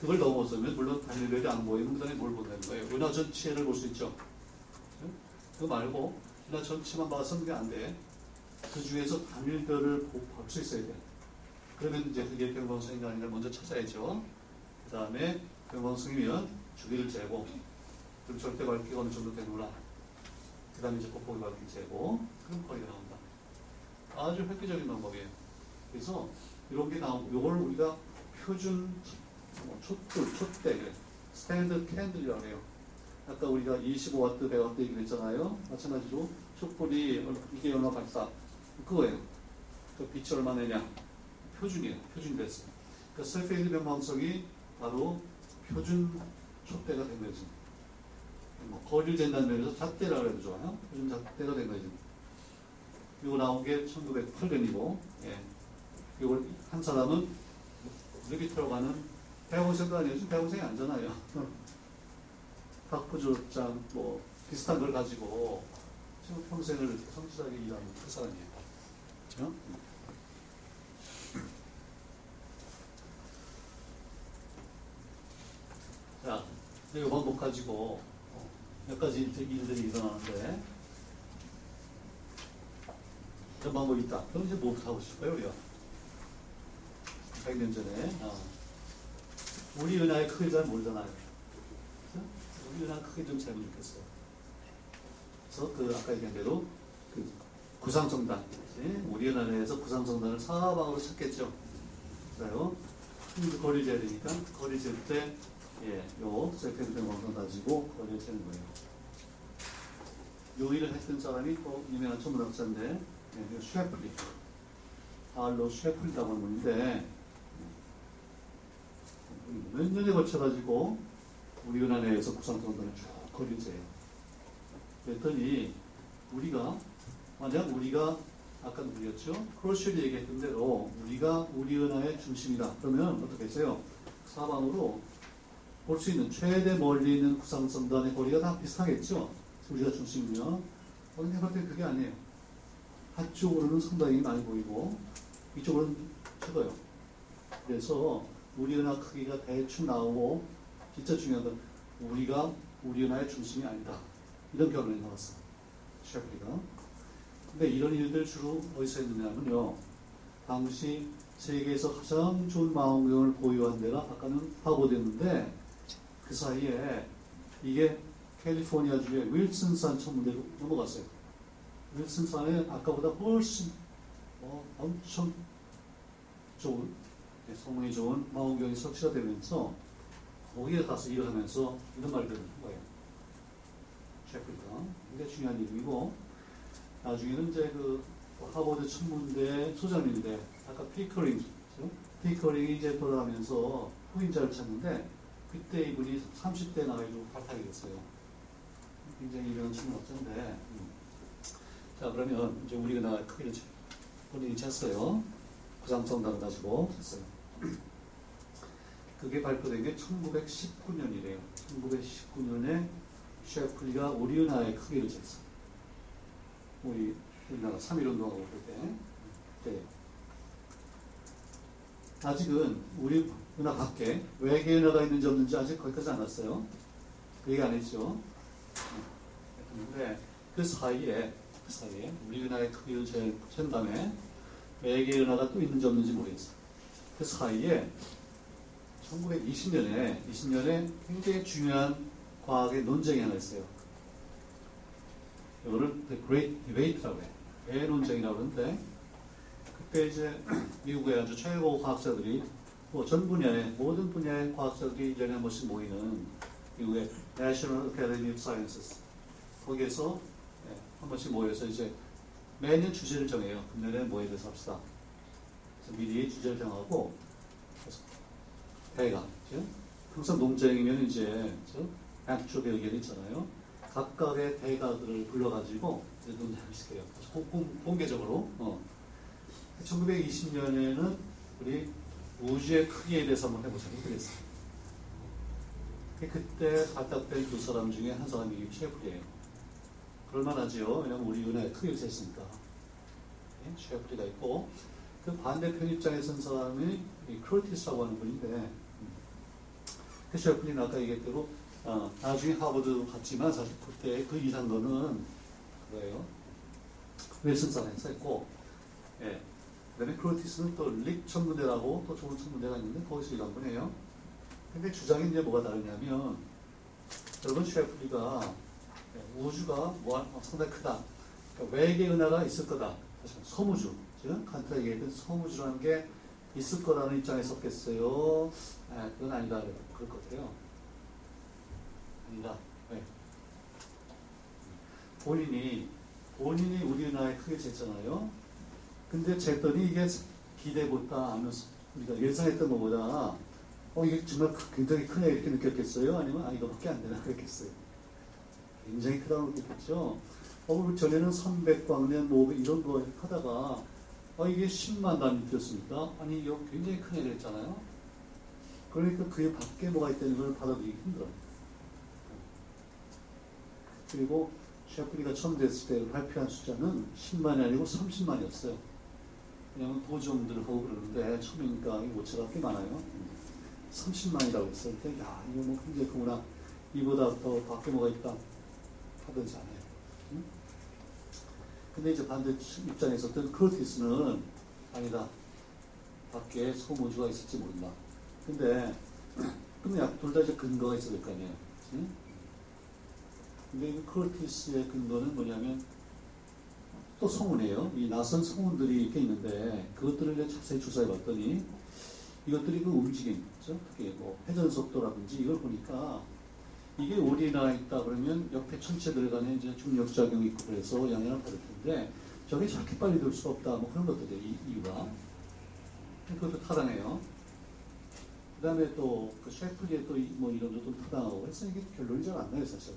그걸 넘어서면 물론 단일별이 안 보이면 그 다음에 뭘 본다는 거예요. 은하 전체를 볼 수 있죠. 그렇죠? 그거 말고 나 전체만 봐서는 그게 안 돼. 그 중에서 단일별을 볼 수 있어야 돼. 그러면 이제 그게 병광성인가 아닌가 먼저 찾아야죠. 그 다음에 병광성이면 주기를 재고 그럼 절대 밝기가 어느 정도 되는구나. 그 다음에 이제 곱하기 밝기 재고, 그럼 거리가 나온다. 아주 획기적인 방법이에요. 그래서 이런 게 나오고, 요걸 우리가 표준 뭐 촛불, 촛대. standard candle이라고 해요. 아까 우리가 25와트, 100와트 얘기를 했잖아요. 마찬가지로 촛불이 얼- 이게 얼마 발사 그거예요. 그 빛이 얼마 내냐 표준이에요. 표준이 됐어요. 그러니까 세페이드 변광성이 바로 표준 촛대가 된 거지. 뭐 거리를 잰다는 면에서 잣대라고 해도 좋아요. 표준 잣대가 된 거지. 이거 나온 게 1908년이고, 예. 이걸 한 사람은 르비트라고 하는 대학원생도 아니에요. 대학원생이 아니잖아요. [LAUGHS] 학부조장 뭐 비슷한 걸 가지고 지금 평생을 성실하게 일하는 그 사람이에요. 그렇죠? 자, 이 방법 가지고 어, 몇 가지 일- 일들이 일어나는데 이런 방법이 있다. 그럼 이제 뭐부터 하고 싶어요, 우리가? 100년 전에. 어. 우리 은하의 크기를 잘 모르잖아요. 그죠? 우리 은하 크기 좀잘 모르겠어요. 그래서 그 아까 얘기한 대로 그 구상성단, 그치? 우리 은하에서 구상성단을 사방으로 찾겠죠. 그래요. 그 거리 재야 되니까 거리 잴 때, 예, 요 세페이드 변광성 가지고 거리를 재는 거예요. 요 일을 했던 사람이 또 유명한 천문학자인데, 예, 요 섀플리. 할로 섀플리라고 하는 분인데, 몇 년에 걸쳐가지고 우리 은하 내에서 구상성단을 쭉 거리를 재요. 그랬더니 우리가 만약 우리가 아까 누구였죠? 크로셜이 얘기했던 대로 우리가 우리 은하의 중심이다. 그러면 어떻게 했어요? 사방으로 볼 수 있는 최대 멀리 있는 구상성단의 거리가 다 비슷하겠죠? 우리가 중심이면. 어, 근데 볼 때 그게 아니에요. 한쪽으로는 상당히 많이 보이고 이쪽으로는 적어요. 그래서 우리 은하 크기가 대충 나오고 진짜 중요한 건 우리가 우리 은하의 중심이 아니다. 이런 결론이 나왔어. 셰프리가. 근데 이런 일들 주로 어디서 했느냐면요. 당시 세계에서 가장 좋은 망원경을 보유한 데가 아까는 하버드였는데 그 사이에 이게 캘리포니아주의 윌슨산 천문대로 넘어갔어요. 윌슨산에 아까보다 훨씬 어, 엄청 좋은 예, 성능이 좋은 망원경이 설치가 되면서 거기에 가서 일을 하면서 이런 말들을 한 거예요. 셰프리가. 굉장히 중요한 일이고 나중에는 이제 그 하버드 천문대 소장인데 아까 피커링? 피커링이 이제 돌아가면서 후임자를 찾는데 그때 이분이 30대 나이로 발탁이 됐어요. 굉장히 유명한 천문학자인데 음. 자 그러면 이제 우리가 나 재- 본인이 쟀어요. 구상성단을 가지고 쟀어요. 그게 발표된 게 1919년이래요. 1919년에 셰플리가 우리 은하의 크기를 쟀어. 우리 우리나라 3.1 운동하고 그럴 때. 네. 아직은 우리 은하 밖에 외계 은하가 있는지 없는지 아직 거기까지 안 왔어요. 그 얘기 안 했죠. 근데 그 사이에, 그 사이에 우리 은하의 크기를 잰, 잰 다음에 외계 은하가 또 있는지 없는지 모르겠어. 그 사이에 1920년에 20년에 굉장히 중요한 과학의 논쟁이 하나 있어요. 이거를 The Great Debate라고 해. 대 논쟁이라고 하는데 그때 이제 [CLEARS THROAT] 미국의 아주 최고 과학자들이 뭐 전 분야의 모든 분야의 과학자들이 1년에 한 모이는 미국의 National Academy of Sciences 거기에서 예, 한 번씩 모여서 이제 매년 주제를 정해요. 금년에 뭐에 대해서 합시다. 그래서 미리 주제를 정하고 그죠? 항상 논쟁이면 이제? 양쪽의 의견이 있잖아요. 각각의 대가들을 불러가지고 이제 논쟁을 시켜요. 공개적으로. 어. 1920년에는 우리 우주의 크기에 대해서 한번 해보자고 그랬어요. 그때 발탁된 두 사람 중에 한 사람이 셰프리예요. 그럴만하지요. 왜냐면 우리 은하의 크기를 쟀으니까. 네, 셰프리가 있고 그 반대편 입장에 선 사람이 이 크로티스라고 하는 분인데 음. 그 셰프리는 아까 얘기했대로 어, 나중에 하버드 갔지만 사실 그때 그 이상 거는 그거예요. 윌슨산에서 했고 예. 그다음에 크로티스는 또 릭 천문대라고 또 좋은 천문대가 있는데 거기서 일한 분이에요. 근데 주장이 이제 뭐가 다르냐면 여러분 셰플리가 우주가 뭐 상당히 크다. 그러니까 외계 은하가 있을 거다. 소무주, 지금 칸트가 얘기했던 소무주라는 게 있을 거라는 입장에 섰겠어요. 아, 그건 아니다. 그럴 것 같아요. 아니다. 네. 본인이 본인이 우리 은하에 크게 쟀잖아요. 근데 쟀더니 이게 기대보다 하면서 우리가 예상했던 것보다 어 이게 정말 굉장히 크네 이렇게 느꼈겠어요? 아니면 아 이거밖에 안 되나 그랬겠어요? 굉장히 크다고 느꼈겠죠? 어, 전에는 300광년, 500 이런 거 하다가 아 이게 10만 단위 뛰었습니까? 아니 이거 굉장히 크네 그랬잖아요? 그러니까 그에 밖에 뭐가 있다는 걸 받아들이기 힘들어요. 그리고 셰프리가 처음 됐을 때 발표한 숫자는 10만이 아니고 30만이었어요. 왜냐면 도주들 하고 그러는데 처음이니까 오차가 꽤 많아요. 30만이라고 했을 때, 야, 이거 뭐 굉장히 크구나. 이보다 더 밖에 뭐가 있다. 하든지 않아요. 응? 근데 이제 반대 입장에서 어떤 크로티스는 아니다. 밖에 소모주가 있을지 모른다. 근데, 근데 둘다 이제 근거가 있어야 될 거 아니에요. 응? 근데 이 크로티스의 근거는 뭐냐면 또 성운이에요. 이 낯선 성운들이 이렇게 있는데 그것들을 자세히 조사해 봤더니 이것들이 그 움직임, 그렇죠? 특히 뭐 회전 속도라든지 이걸 보니까 이게 오리나 있다 그러면 옆에 천체들 간에 이제 중력 작용이 있고 그래서 영향을 받을 텐데 저게 저렇게 빨리 돌 수가 없다 뭐 그런 것들이 이유가 그것도 타당해요. 그 다음에 또그 셰프리의 또뭐 이런 것도 타당하고 그래서 이게 결론이 잘 안 나요 사실.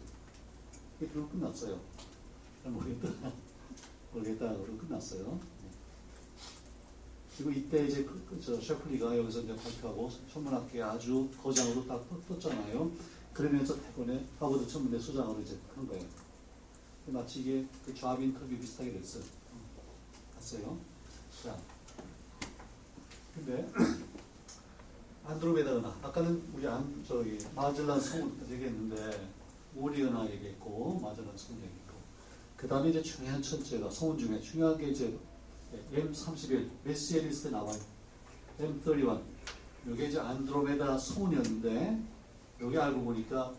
이게 결국 끝났어요. 모르겠다. 그러고 끝났어요. 그리고 이때 이제 그, 그, 저 셰플리가 여기서 이제 발표하고 천문학계 아주 거장으로 딱 떴 잖아요. 그러면서 대본에 하버드 천문대 소장으로 이제 한 거예요. 마치 이게 그 좌빈 인터뷰 비슷하게 됐어요. 봤어요? 자. 근데 안드로메다 은하 아까는 우리 안 저기 마젤란 성운 얘기했는데 오리은하 얘기했고 마젤란 성운 얘기했고 그 다음에 이제 중요한 천체가 성운 중에 중요한 게 이제 M31 메시에 리스에 나와요. M31 이게 이제 안드로메다 성운이었는데 여기 알고 보니까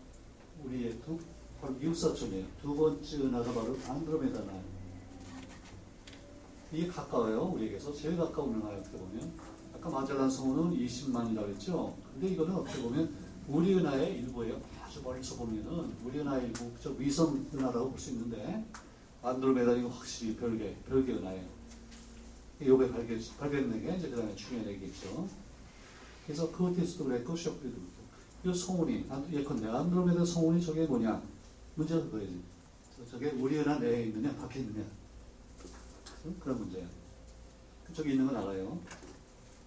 우리의 두 바로 미국 사촌이에요. 두 번째 은하가 바로 안드로메다 은하예요. 이게 가까워요. 우리에게서 제일 가까운 은하예요. 어떻게 보면 아까 마젤란 성운은 20만이라고 했죠. 근데 이거는 어떻게 보면 우리 은하의 일부예요. 아주 멀리서 보면은 우리 은하의 일부, 저 위성 은하라고 볼 수 있는데 안드로메다는 확실히 별개, 별개 은하예요. 요게 발견, 발견된 게 이제 그 다음에 중요한 얘기겠죠. 그래서 크오티스도 그랬고, 셔플리도 그랬고. 이 성운이, 예컨대 안드로메다 성운이 저게 뭐냐? 문제가 그거지. 저게 우리 은하 내에 있느냐, 밖에 있느냐. 그런 문제예요. 그쪽에 있는 건 알아요.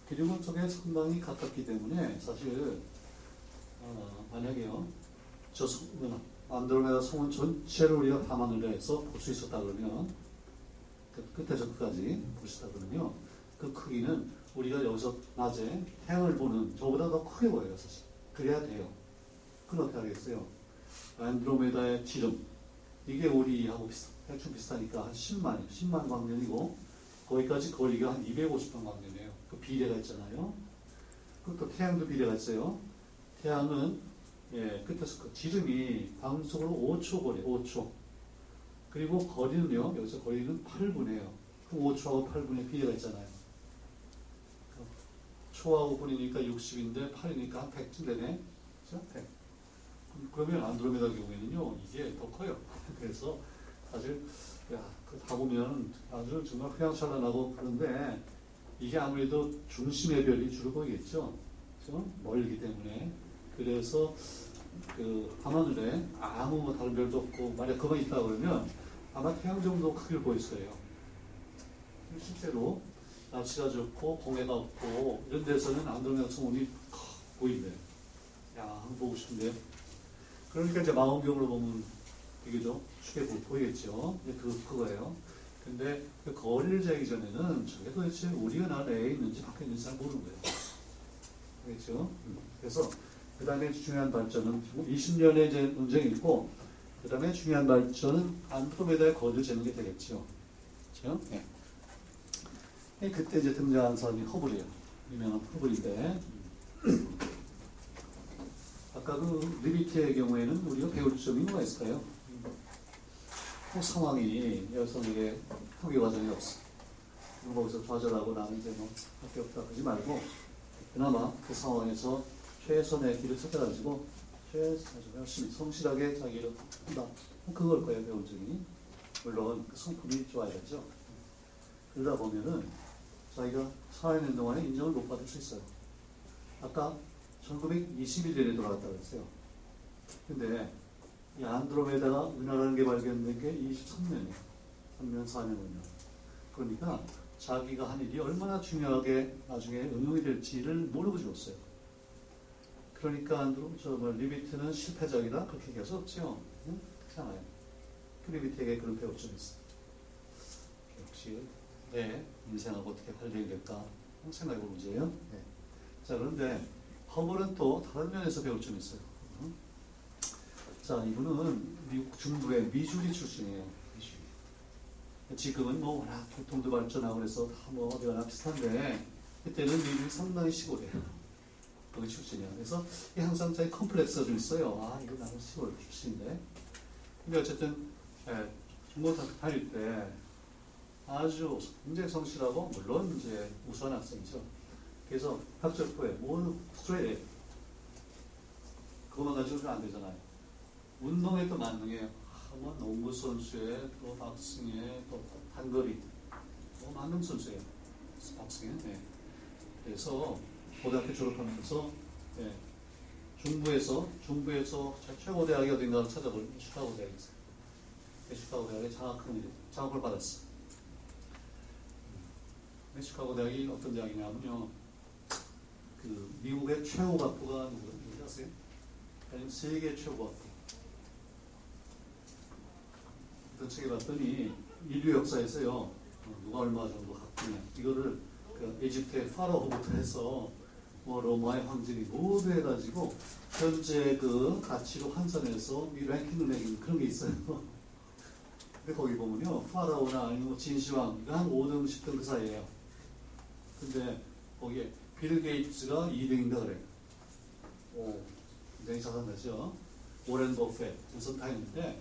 그리고 저게 상당히 가깝기 때문에 사실 어, 만약에요, 저 성운, 안드로메다 성운 전체를 우리가 밤하늘에 해서 볼 수 있었다 그러면 그 끝에서 끝까지 볼수 있다 그러면 그 크기는 우리가 여기서 낮에 태양을 보는 저보다 더 크게 보여요 사실. 그래야 돼요. 그럼 어떻게 하겠어요? 안드로메다의 지름. 이게 우리하고 비슷, 대충 비슷하니까 한 10만 10만 광년이고 거기까지 거리가 한 250만 광년이에요. 그 비례가 있잖아요. 그것도 태양도 비례가 있어요. 태양은 예, 끝에서 그 지름이 방속으로 5초 거리, 5초. 그리고 거리는요, 여기서 거리는 8분이에요. 그 5초하고 8분의 비례가 있잖아요. 초하고 분이니까 60인데 8이니까 한 100쯤 되네. 그죠? 100. 그러면 안드로메다 경우에는요, 이게 더 커요. [LAUGHS] 그래서 사실, 야, 그다 보면 아주 정말 휘황찬란하고 그런데 이게 아무래도 중심의 별이 주로 보이겠죠. 그죠? 멀기 때문에. 그래서 그 밤하늘에 아무 다른 별도 없고 만약 그거 있다 그러면 아마 태양 정도 크기를 보일 거예요. 실제로 날씨가 좋고 공해가 없고 이런 데서는 안드로메다 성운이 보인대요. 야, 한번 보고 싶은데요. 그러니까 이제 망원경으로 보면 이게 좀 쉽게 보이겠죠. 그, 그거예요. 근데 그 거리를 재기 전에는 저게 도대체 우리가 나라에 있는지 밖에 있는지 잘 모르는 거예요. 알겠죠? 그래서 그 다음에 중요한 발전은 20년의 이제 논쟁이 있고, 그 다음에 중요한 발전은 안드로메다의 거리를 재는 게 되겠죠. 그렇죠? 네. 그때 이제 등장한 사람이 허블이에요. 유명한 허블인데, [CLEARS THROAT] 아까 그 리비트의 경우에는 우리가 배울 점이 뭐가 있을까요? 그 상황이 여성에게 후기 과정이 없어. 거기서 좌절하고 나는 이제 뭐 할게 없다 그러지 말고 그나마 그 상황에서 최선의 길을 찾아가지고 최선을 열심히 성실하게 자기를 한다. 그걸 거예요 배운 적이. 물론 그 성품이 좋아야죠. 그러다 보면은 자기가 살아있는 동안에 인정을 못 받을 수 있어요. 아까 1921년에 돌아갔다 그랬어요. 근데 이 안드로메다가 은하라는 게 발견된 게 23년이에요. 3년, 4년 후면. 그러니까 자기가 한 일이 얼마나 중요하게 나중에 응용이 될지를 모르고 죽었어요. 그러니까 안드로, 저, 뭐, 리비트는 실패적이다? 그렇게 수 없죠. 응? 그렇잖아요. 그 리비트에게 그런 배우점이 있어요. 역시 내 인생하고 어떻게 관련이 될까 생각해볼 문제예요. 네. 자, 그런데 허블은 또 다른 면에서 배울 점이 있어요. 응? 자, 이분은 미국 중부의 미주리 출신이에요. 미주리. 지금은 뭐 워낙 교통도 발전하고 그래서 다 뭐 어디 가나 비슷한데 그때는 미국이 상당히 시골이에요. 거기 출신이야. 그래서 항상 자기 컴플렉스가 좀 있어요. 아, 이거 나는 시골 출신인데. 근데 어쨌든 예, 중고등학교 다닐 때 아주 굉장히 성실하고 물론 이제 우수한 학생이죠. 그래서 학적부에 모두 스트레이트 그것만 가지고는 안 되잖아요. 운동에 또. 아, 뭐 농구 선수에 또 박승에 또 단거리 뭐 만능 선수예요. 박승에. 네. 그래서 고등학교 졸업하면서 네. 중부에서 중부에서 최고 대학이 어딘가 찾아보니 시카고 대학이 있어요. 그 시카고 대학에 장학금 장학을 받았어. 음. 시카고 대학이 어떤 대학이냐면요. 그 미국의 최고 학부가 누구인지 아세요? 아니면 세계 최고 학부. 그 책에 봤더니 인류 역사에서요. 어, 누가 얼마 정도 학부냐. 이거를 그 이집트의 파라오부터 해서 뭐 로마의 황제이 모두 해가지고 현재 그 가치로 환산해서 이 랭킹을 매긴 그런 게 있어요. [LAUGHS] 근데 거기 보면요. 파라오나 아니면 뭐 진시황 이거 한 5등, 10등 그 사이에요. 근데 거기에 빌 게이츠가 2등인가 그래. 오, 굉장히 자산가죠. 오렌 버핏, 우선 다 있는데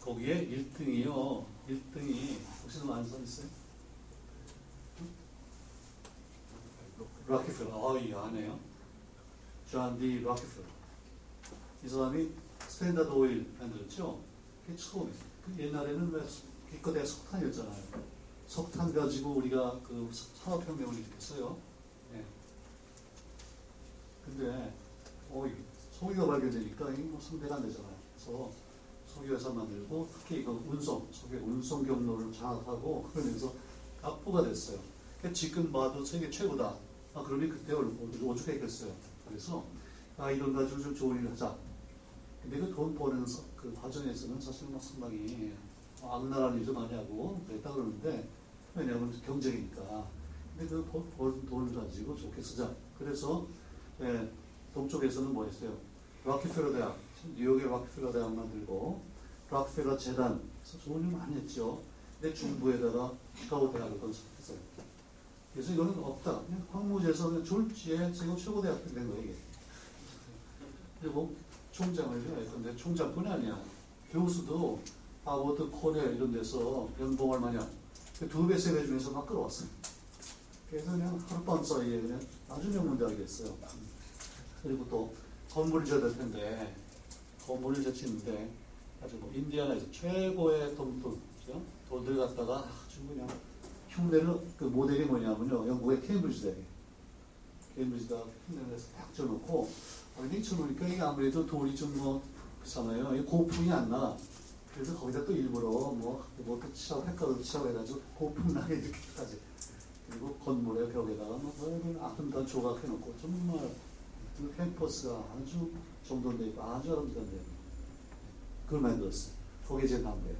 거기에 1등이요. 1등이 혹시 좀 아는 사람 있어요? 록펠러. 아, 이거 아네요. 존 D. 록펠러. 이 사람이 스탠다드 오일 만들었죠? 그게 처음이에요. 그 옛날에는 왜 기껏해야 석탄이었잖아요. 석탄 가지고 우리가 그 산업혁명을 일으켰어요. 네. 근데, 어, 석유가 발견되니까 이게 뭐 상대가 안 되잖아요. 그래서 석유 회사 만들고 특히 이거 운송, 석유 운송 경로를 장악하고 그러면서 압부가 됐어요. 그러니까 지금 봐도 세계 최고다. 아, 그러니 그때 오죽했겠어요. 그래서, 아, 이런 가지고 좀 좋은 일을 하자. 근데 그 돈 버는 그 과정에서는 사실 뭐 상당히 악랄한 일도 많이 하고 그랬다 그러는데, 왜냐하면 경쟁이니까. 근데 그번 돈을 가지고 좋게 쓰자. 그래서, 예, 동쪽에서는 뭐 했어요? 락키펠러 대학, 뉴욕의 락키펠러 대학 만들고, 락키펠러 재단, 좋은 일 많이 했죠. 근데 중부에다가 시카고 대학을 건설했어요. 그래서 이거는 없다. 황무제에서 졸지에 지금 최고대학교 된 거예요, 이게. 그리고 총장을 해야 건데, 총장뿐이 아니야. 교수도 하버드, 코넬 이런 데서 연봉 얼마냐. 그두 배, 세 배 중에서 막 끌어왔어요. 그래서 그냥 하룻밤 사이에 그냥 아주 명문대학이 됐어요. 그리고 또 건물을 지어야 될 텐데, 건물을 짓는데, 아주 뭐 인디아나에서 최고의 돈돈, 돈들 갖다가 아주 그냥 흉내를 그 모델이 뭐냐면요 영국의 케임브리지 대학 케임브리지 대학 흉내를 해서 딱 쳐놓고 근데 쳐놓으니까 이게 아무래도 돌이 좀뭐 그렇잖아요 고풍이 안 나. 그래서 거기다 또 일부러 뭐, 뭐, 또 칠하고, 색깔도 칠하고 해가지고 고풍 나게 이렇게까지. 그리고 건물의 벽에다가 뭐, 아름다운 조각해놓고 정말 그 캠퍼스가 아주 정돈돼 있고 아주 아름다운데 그걸 만들었어요. 거기에 제일 나온 거예요.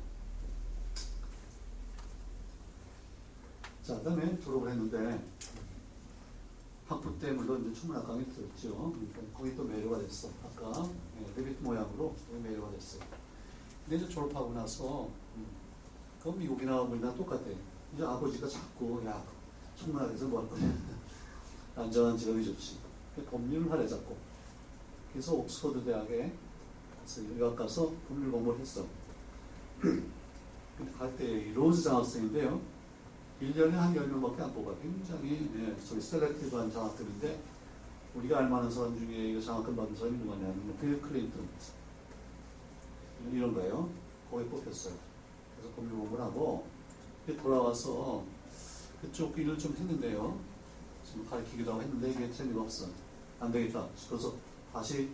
자, 그 다음에 졸업을 했는데, 학부 때 물론 이제 천문 학강에 들었죠. 그러니까 거기 또 매료가 됐어. 아까 네, 레비트 모양으로 매료가 됐어요. 근데 이제 졸업하고 나서, 음, 그럼 미국이나 우리나 똑같아. 이제 아버지가 자꾸, 야, 천문학에서 뭐 할 거냐. [LAUGHS] 안전한 직업이 좋지. 법률을 하래 자꾸. 그래서 옥스퍼드 대학에 가서 유학 가서 법률 공부를 했어. [CLEARS THROAT] 갈 때 로즈 장학생인데요. 1년에 한 10명밖에 안 뽑아. 굉장히 예, 저희 selective한 장학금인데 우리가 알만한 사람 중에 이거 장학금 받은 사람이 누구냐면 빌 클린턴 이런 거예요. 거기 뽑혔어요. 그래서 법률 공부를 하고 돌아와서 그쪽 일을 좀 했는데요. 지금 가르치기도 하고 했는데 이게 재미가 없어. 안 되겠다 싶어서 다시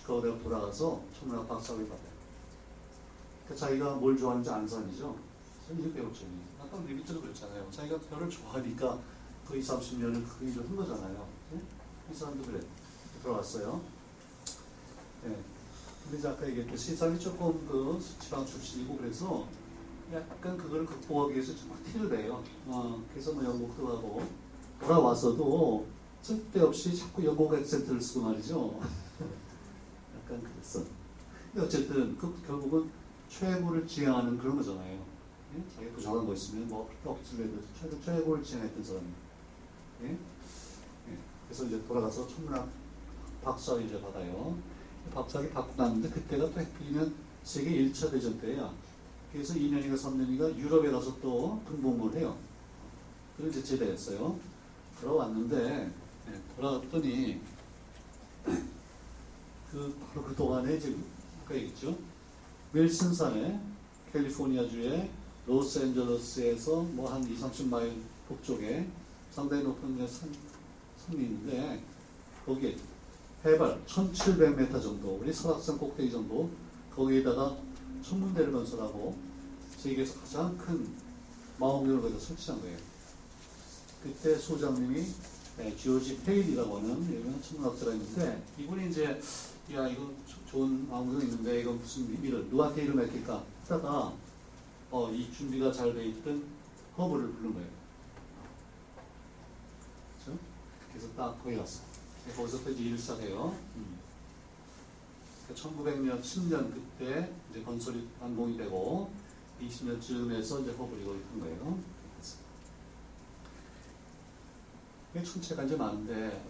시카고 대학 돌아가서 천문학 박사학위 받아요. 그 자기가 뭘 좋아하는지 아는 사람이죠. 이제 배웠죠. 아까 밑으로 그랬잖아요. 자기가 별을 좋아하니까 거의 30년을 그 일을 한 거잖아요. 네? 이 사람도 그래. 들어왔어요. 네. 근데 이제 아까 얘기했듯이 사람이 조금 그 지방 출신이고 그래서 약간 그거를 극복하기 위해서 정말 티를 내요. 어, 그래서 뭐 연극도 하고 돌아와서도 쓸데없이 자꾸 연극 액센트를 쓰고 말이죠. [LAUGHS] 약간 그랬어. 근데 어쨌든 그 결국은 최고를 지향하는 그런 거잖아요. 예? 자기가 부족한 거 있으면 뭐 억지로라도 최고, 최고를 지향했던 사람이. 예? 예. 그래서 이제 돌아가서 천문학 박사학위를 받아요. 박사학위 받고 났는데 그때가 또 해필이면 세계 1차 대전 때야. 그래서 2년인가 3년인가 유럽에 가서 또 군복무를 해요. 그래서 이제 제대했어요. 돌아왔는데 네, 돌아왔더니 [CLEARS THROAT] 그 바로 그 동안에 지금 아까 얘기했죠. 윌슨산에 캘리포니아주의 로스앤젤레스에서 뭐 한 2, 30마일 북쪽에 상당히 높은 산, 산이 있는데 거기에 해발 1700m 정도 우리 설악산 꼭대기 정도 거기에다가 천문대를 건설하고 세계에서 가장 큰 망원경을 거기다 설치한 거예요. 그때 소장님이 네, 조지 헤일이라고 하는 유명한 천문학자가 있는데 이분이 이제 야 이거 좋은 망원경 있는데 이거 무슨 의미를 누구한테 이름 맡길까 하다가 어, 이 준비가 잘 돼 있던 허브를 부른 거예요. 그렇죠? 그래서 딱 거기 갔어. 거기서부터 이제 일을 시작해요. 음. 1900년, 10년 그때 이제 건설이 완공이 되고 20년쯤에서 이제 거기 한 거예요. 천체가 이제 많은데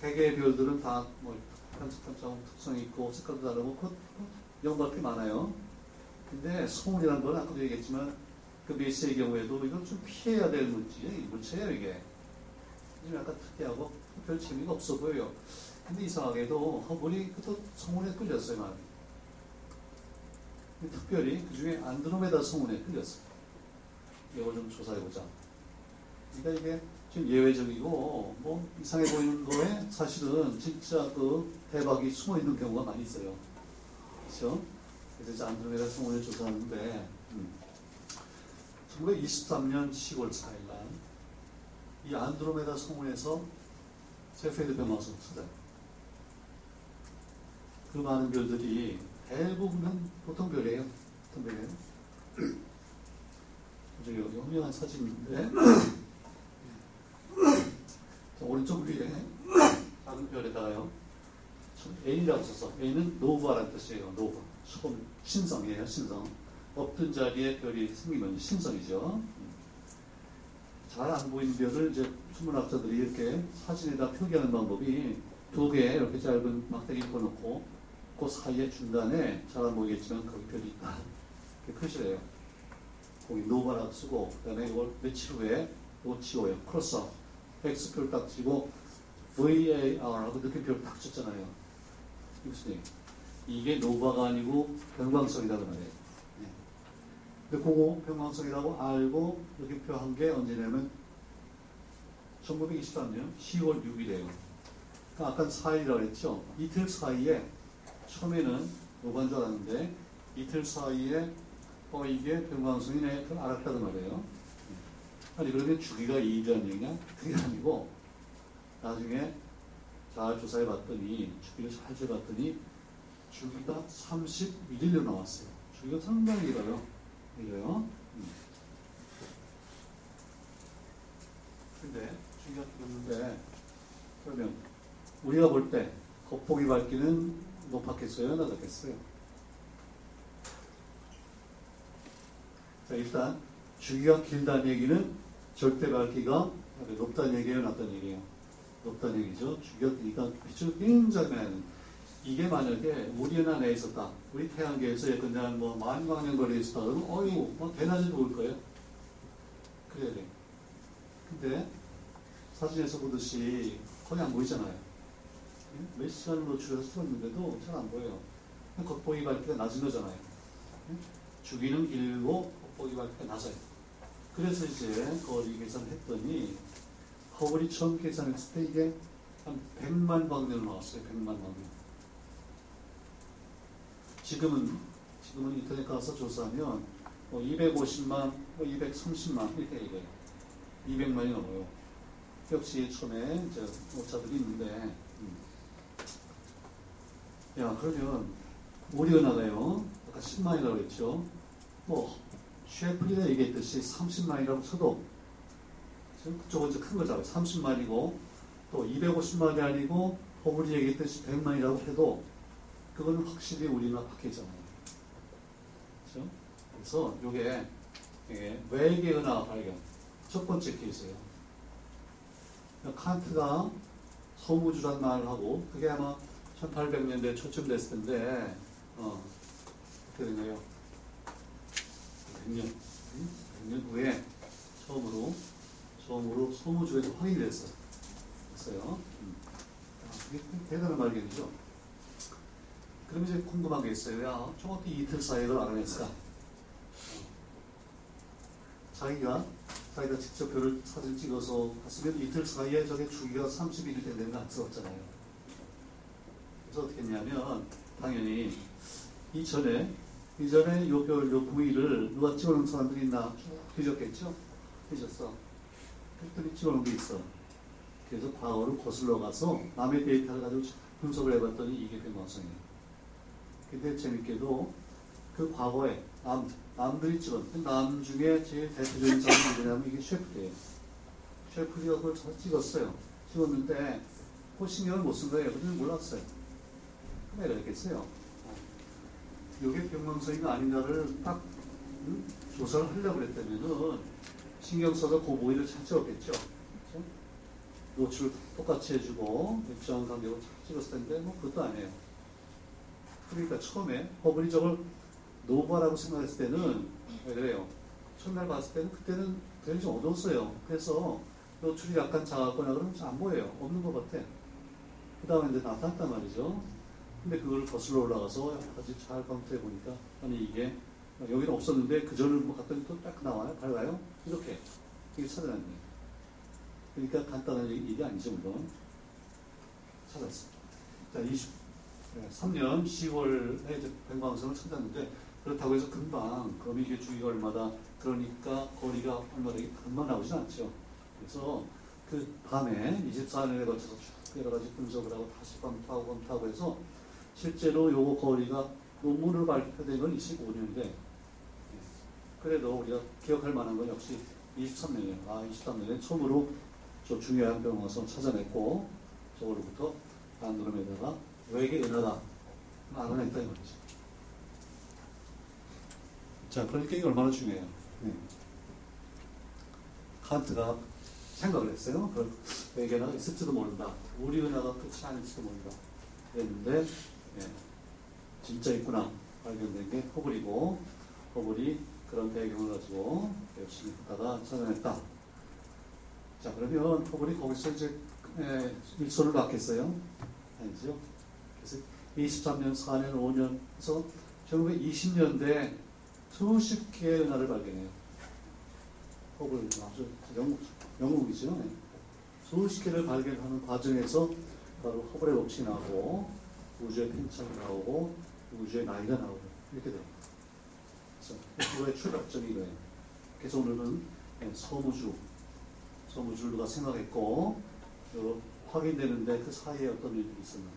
개개의 별들은 다뭐 반짝반짝 특성이 있고 색깔도 다르고 그 연구할 게 많아요. 근데 소문이라는 건 아까도 얘기했지만 그 메시의 경우에도 이건 좀 피해야 될 물질, 물체예요 이게. 좀 약간 특이하고 별 재미가 없어 보여요. 근데 이상하게도 허블이 또 성운에 끌렸어요, 마음이. 특별히 그 중에 안드로메다 성운에 끌렸어요. 이걸 좀 조사해보자. 그러니까 이게 좀 예외적이고 뭐 이상해 보이는 거에 사실은 진짜 그 대박이 숨어 있는 경우가 많이 있어요. 그렇죠? 그래서 안드로메다 성운을 조사하는데 음. 1923년 10월 4일 날 이 안드로메다 성운에서 세페드 병마서 찾아요. 그 많은 별들이 대부분은 보통 별이에요. 보통 별이에요. [CLEARS THROAT] 저기 여기 유명한 사진인데 오른쪽 위에 작은 별에다가요. N이라고 써서 N은 nova라는 뜻이에요. nova. 처음 신성이에요. 신성. 없던 자리에 별이 생기면 신성이죠. 잘 안 보이는 별을 이제 천문학자들이 이렇게 사진에다 표기하는 방법이 두 개 이렇게 짧은 막대기 그어놓고 그 사이에 중간에 잘 안 보이겠지만 거기 별이 있다. 이렇게 표시를 해요. 거기 nova라고 쓰고 그 다음에 이걸 며칠 후에 이거 지워요. cross off. X표를 딱 치고 VAR하고 느낌표를 딱 쳤잖아요. 얘기? 이게 nova가 아니고 변광성이라는 말이에요. 네. 근데 그거 변광성이라고 알고 느낌표 한 게 언제냐면 1923년 10월 6일이에요. 그러니까 아까 4일이라고 했죠. 이틀 사이에 처음에는 nova인 줄 알았는데 이틀 사이에 어 이게 변광성이네 그걸 알았다는 말이에요. 아니 그러면 주기가 2일이라는 얘기냐? 그게 아니고 나중에 잘 조사해 봤더니 주기를 잘 재봤더니 주기가 31일로 나왔어요. 주기가 상당히 길어요. 길어요. 음. 근데 주기가 길었는데 그러면 우리가 볼 때 겉보기 밝기는 높았겠어요? 낮았겠어요? 자 일단 주기가 길다는 얘기는 절대 밝기가 높다는 얘기예요, 낮다는 얘기예요. 높다는 얘기죠. 주기가 길니까 빛을 굉장히 많이 하는. 이게 만약에 우리나 내에 있었다. 우리 태양계에서 예컨대 뭐 만광년 거리에 있었다. 그러면 어이구, 뭐 대낮에 누울 거예요. 그래야 돼. 근데 사진에서 보듯이 거의 안 보이잖아요. 예? 몇 시간을 노출해서 찍었는데도 잘 안 보여요. 겉보기 밝기가 낮은 거잖아요. 예? 주기는 길고 겉보기 밝기가 낮아요. 그래서 이제 거리 계산했더니 허블이 처음 계산했을 때 이게 한 100만 광년 나왔어요. 100만 광년. 지금은 지금은 인터넷 가서 조사하면 뭐 250만, 뭐 230만 이렇게 얘기해요. 200만이 넘어요. 역시 처음에 이제 오차들이 있는데, 음. 야 그러면 오리오나가요. 아까 10만이라고 했죠. 뭐 쉐플리가 얘기했듯이 30만이라고 쳐도 지금 그쪽은 이제 큰 거잖아요. 30만이고 또 250만이 아니고 허블이 얘기했듯이 100만이라고 해도 그거는 확실히 우리나 밖이잖아요. 그렇죠? 그래서 이게 외계 은하 발견 첫 번째 케이스예요. 칸트가 소무주란 말을 하고 그게 아마 1800년대 초쯤 됐을 텐데 어, 어떻게 된 거예요? 100년, 100년 후에 처음으로 처음으로 소무주에서 확인됐어요. 됐어요. 음. 아, 대단한 발견이죠. 그럼 이제 궁금한 게 있어요. 야, 저 어떻게 이틀 사이에 그걸 알아냈을까? 자기가 자기가 직접 별을 사진 찍어서 봤으면 이틀 사이에 저게 주기가 31일 되는 거 안쓰럽잖아요. 그래서 어떻게 했냐면 당연히 이전에 이전에 요 별, 요 부위를 누가 찍어놓은 사람들이 있나 쭉 뒤졌겠죠? 뒤졌어. 그랬더니 찍어놓은 게 있어. 그래서 과거를 거슬러 가서 남의 데이터를 가지고 분석을 해봤더니 이게 백마성이에요. 근데 재밌게도 그 과거에 남, 남들이 찍었던 남 중에 제일 대표적인 사람이 누구냐면 이게 셰프예요. 셰프가 그걸 찍었어요. 찍었는데 그 신경을 못 쓴 거예요. 그들은 몰랐어요. 왜 그랬겠어요? 이게 병망성이가 아닌가를 딱 음? 조사를 하려고 그랬다면은 신경 써서 그 찾지었겠죠. 그렇죠? 노출을 똑같이 해주고 일정한 간격으로 찍었을 텐데 뭐 그것도 아니에요. 그러니까 처음에 저걸 노바라고 생각했을 때는 왜 그래요? 첫날 봤을 때는 그때는 굉장히 좀 어두웠어요. 그래서 노출이 약간 작았거나 그러면 안 보여요. 없는 것 같아. 그 다음에 이제 나타났단 말이죠. 근데 그걸 거슬러 올라가서 아주 잘 검토해 보니까 아니 이게 여기는 없었는데 그 전을 뭐 갔더니 또 딱 나와요. 밝아요. 이렇게 이게 찾아냈네. 그러니까 간단한 일이 아니죠 물론. 찾았어. 자 23년 10월에 이제 백방성을 찾았는데 그렇다고 해서 금방 이게 주기가 얼마다 그러니까 거리가 얼마다 이게 금방 나오진 않죠. 그래서 그 밤에 24년에 걸쳐서 쭉 여러 가지 분석을 하고 다시 검토하고 검토하고 해서 실제로 요거 거리가 논문으로 발표된 건 25년인데 그래도 우리가 기억할 만한 건 역시 23년이에요. 아 23년에 처음으로 저 중요한 병원에서 찾아냈고 저걸로부터 안드로메다가 외계 은하다 알아냈다 이 말이죠. 자 그러니까 이게 얼마나 중요해요. 네. 칸트가 생각을 했어요. 그 외계 은하가 있을지도 모른다. 우리 은하가 끝이 아닐지도 모른다. 그랬는데 예, 진짜 있구나 발견된 게 허블이고 허블이 그런 배경을 가지고 열심히 하다가 찾아냈다. 자 그러면 허블이 거기서 이제 예, 일손을 받겠어요? 아니죠. 그래서 23년, 4년, 5년 그래서 1920년대 수십 개의 은하를 발견해요. 허블 영국, 영국이죠. 네. 수십 개를 발견하는 과정에서 바로 허블의 법칙이 나오고 우주의 팽창이 나오고 우주의 나이가 나오고 이렇게 돼요. 그래서 그거의 출발점이 이거예요. 그래서 오늘은 서무주, 서무주를 누가 생각했고 확인되는데 그 사이에 어떤 일이 있었나.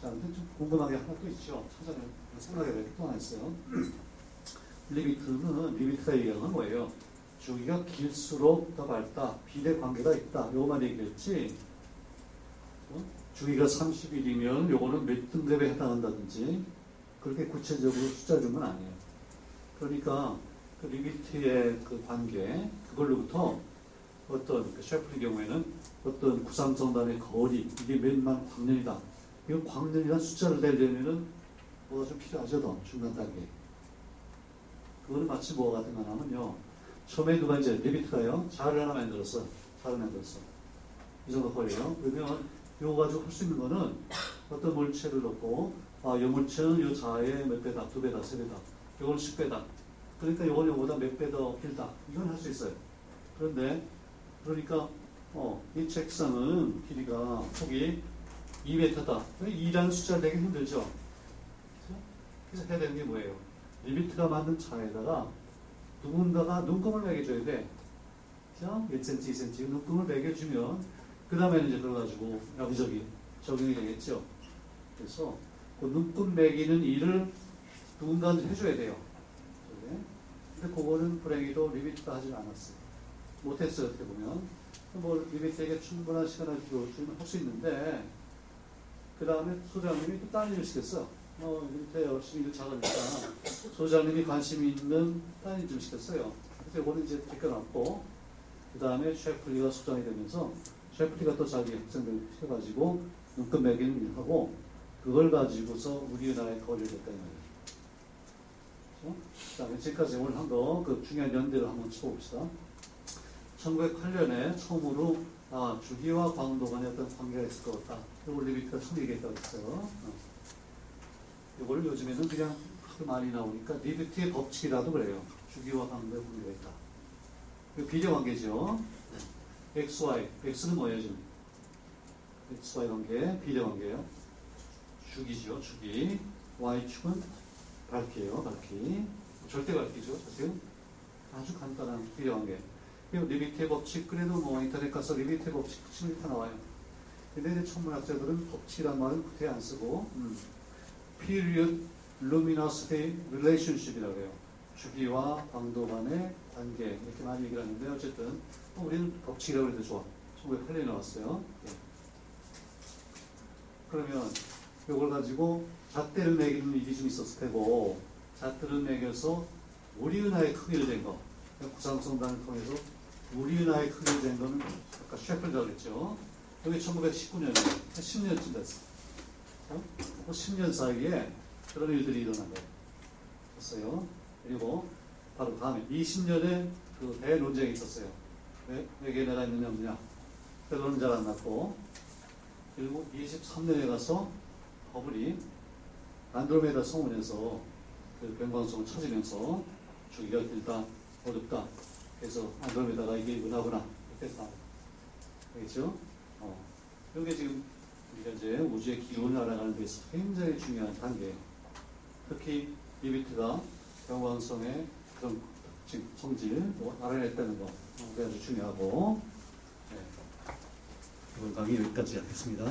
자, 근데 좀 궁금한 게 하나 또 있죠. 찾아내 생각해 볼게 또 하나 있어요. 리비트는 리비트가 얘기하는 건 뭐예요? 주기가 길수록 더 밝다, 비례 관계가 있다. 요것만 얘기했지. 어? 주기가 30일이면 요거는 몇 등급에 해당한다든지 그렇게 구체적으로 숫자 준건 아니에요. 그러니까 그 리비트의 그 관계 그걸로부터 어떤 그 셰플리의 경우에는 어떤 구상정단의 거리 이게 몇만 광년이다. 이거 광년이라는 숫자를 내려면은 뭐가 좀 필요하죠, 더 중간 단계. 그거는 마치 뭐가 같은 거냐면요. 처음에 누가 이제 리비트가요, 자를 하나 만들었어. 자를 만들었어. 이 정도 거리예요. 그러면 이거 가지고 할 수 있는 거는 어떤 물체를 넣고 아, 이 물체는 이 자의 몇 배다, 두 배다, 세 배다. 이건 10배다. 그러니까 이건 이거보다 몇 배 더 길다. 이건 할 수 있어요. 그런데 그러니까 어, 이 책상은 길이가 폭이 2m다. 2라는 숫자를 내기 힘들죠. 그래서 해야 되는 게 뭐예요? 리미트가 만든 차에다가 누군가가 눈금을 매겨줘야 돼. 그죠? 1cm, 2cm 눈금을 매겨주면 그 다음에는 이제 그걸 가지고 여기저기 적용이 되겠죠. 그래서 그 눈금 매기는 일을 누군가는 해줘야 돼요. 근데 그거는 불행히도 리비트가 하지 않았어요. 못했어요, 어떻게 보면. 뭐 리비트에게 충분한 시간을 주면 할수 있는데 그 다음에 소장님이 또 일을 시켰어. 어, 리비트가 열심히 일 잘하니까 소장님이 관심 있는 다른 일을 시켰어요. 그래서 이거는 이제 제껴놨고 그 다음에 셰플리가 소장이 되면서 셰플리가 또 자기 학생들 시켜가지고 눈금 매기는 일을 하고 그걸 가지고서 우리 은하의 거리를 냈다는 말이에요. 그 다음에 지금까지 오늘 한 거 그 중요한 연대를 한번 쳐봅시다. 1908년에 처음으로 아, 주기와 광도 간에 어떤 관계가 있을 것 같다. 이걸 리비트가 처음 얘기했다고 했어요. 어. 이걸 요즘에는 그냥 많이 나오니까 리비트의 법칙이라도 그래요. 주기와 광도의 관계가 있다. 이 비례 관계죠. XY. X는 뭐예요, 지금? XY 관계, 비례 관계예요. 주기죠, 주기. Y축은 밝기예요, 밝기. 절대 밝기죠, 사실. 아주 간단한 비례 관계. 이 리비트의 법칙, 그래도 뭐 인터넷 가서 리비트의 법칙 치면 다 나와요. 근데 천문학자들은 법칙이란 말은 그때 안 쓰고, 음, period luminosity relationship이라고 해요. 주기와 광도 간의 관계, 이렇게 많이 얘기를 하는데, 어쨌든, 뭐 우리는 법칙이라고 해도 좋아. 1908년에 나왔어요. 예. 그러면, 이걸 가지고 잣대를 매기는 일이 좀 있었을 테고, 잣대를 매겨서 우리 은하의 크기를 댄 거. 구상성단을 통해서 우리은하의 크기를 댄 거는 아까 셰플이라고 그랬죠. 여기 1919년에 10년쯤 됐어. 어? 그 10년 사이에 그런 일들이 일어난 거였어요. 그리고 바로 다음에 20년에 그 대논쟁이 있었어요. 왜, 왜 걔네가 있느냐 없느냐. 결론은 잘 안 났고 그리고 23년에 가서 허블이 안드로메다 성운에서 그 변광성을 찾으면서 주기가 길다, 어렵다. 그래서 안드로메다가 이게 은하구나. 이렇게 다 알겠죠? 어. 이게 지금 우리가 이제 우주의 기운을 알아가는 데 있어서 굉장히 중요한 단계. 특히 리비트가 경광성의 그런 특징, 성질, 뭐 알아냈다는 거. 어, 그게 아주 중요하고. 네. 이번 강의 여기까지 하겠습니다.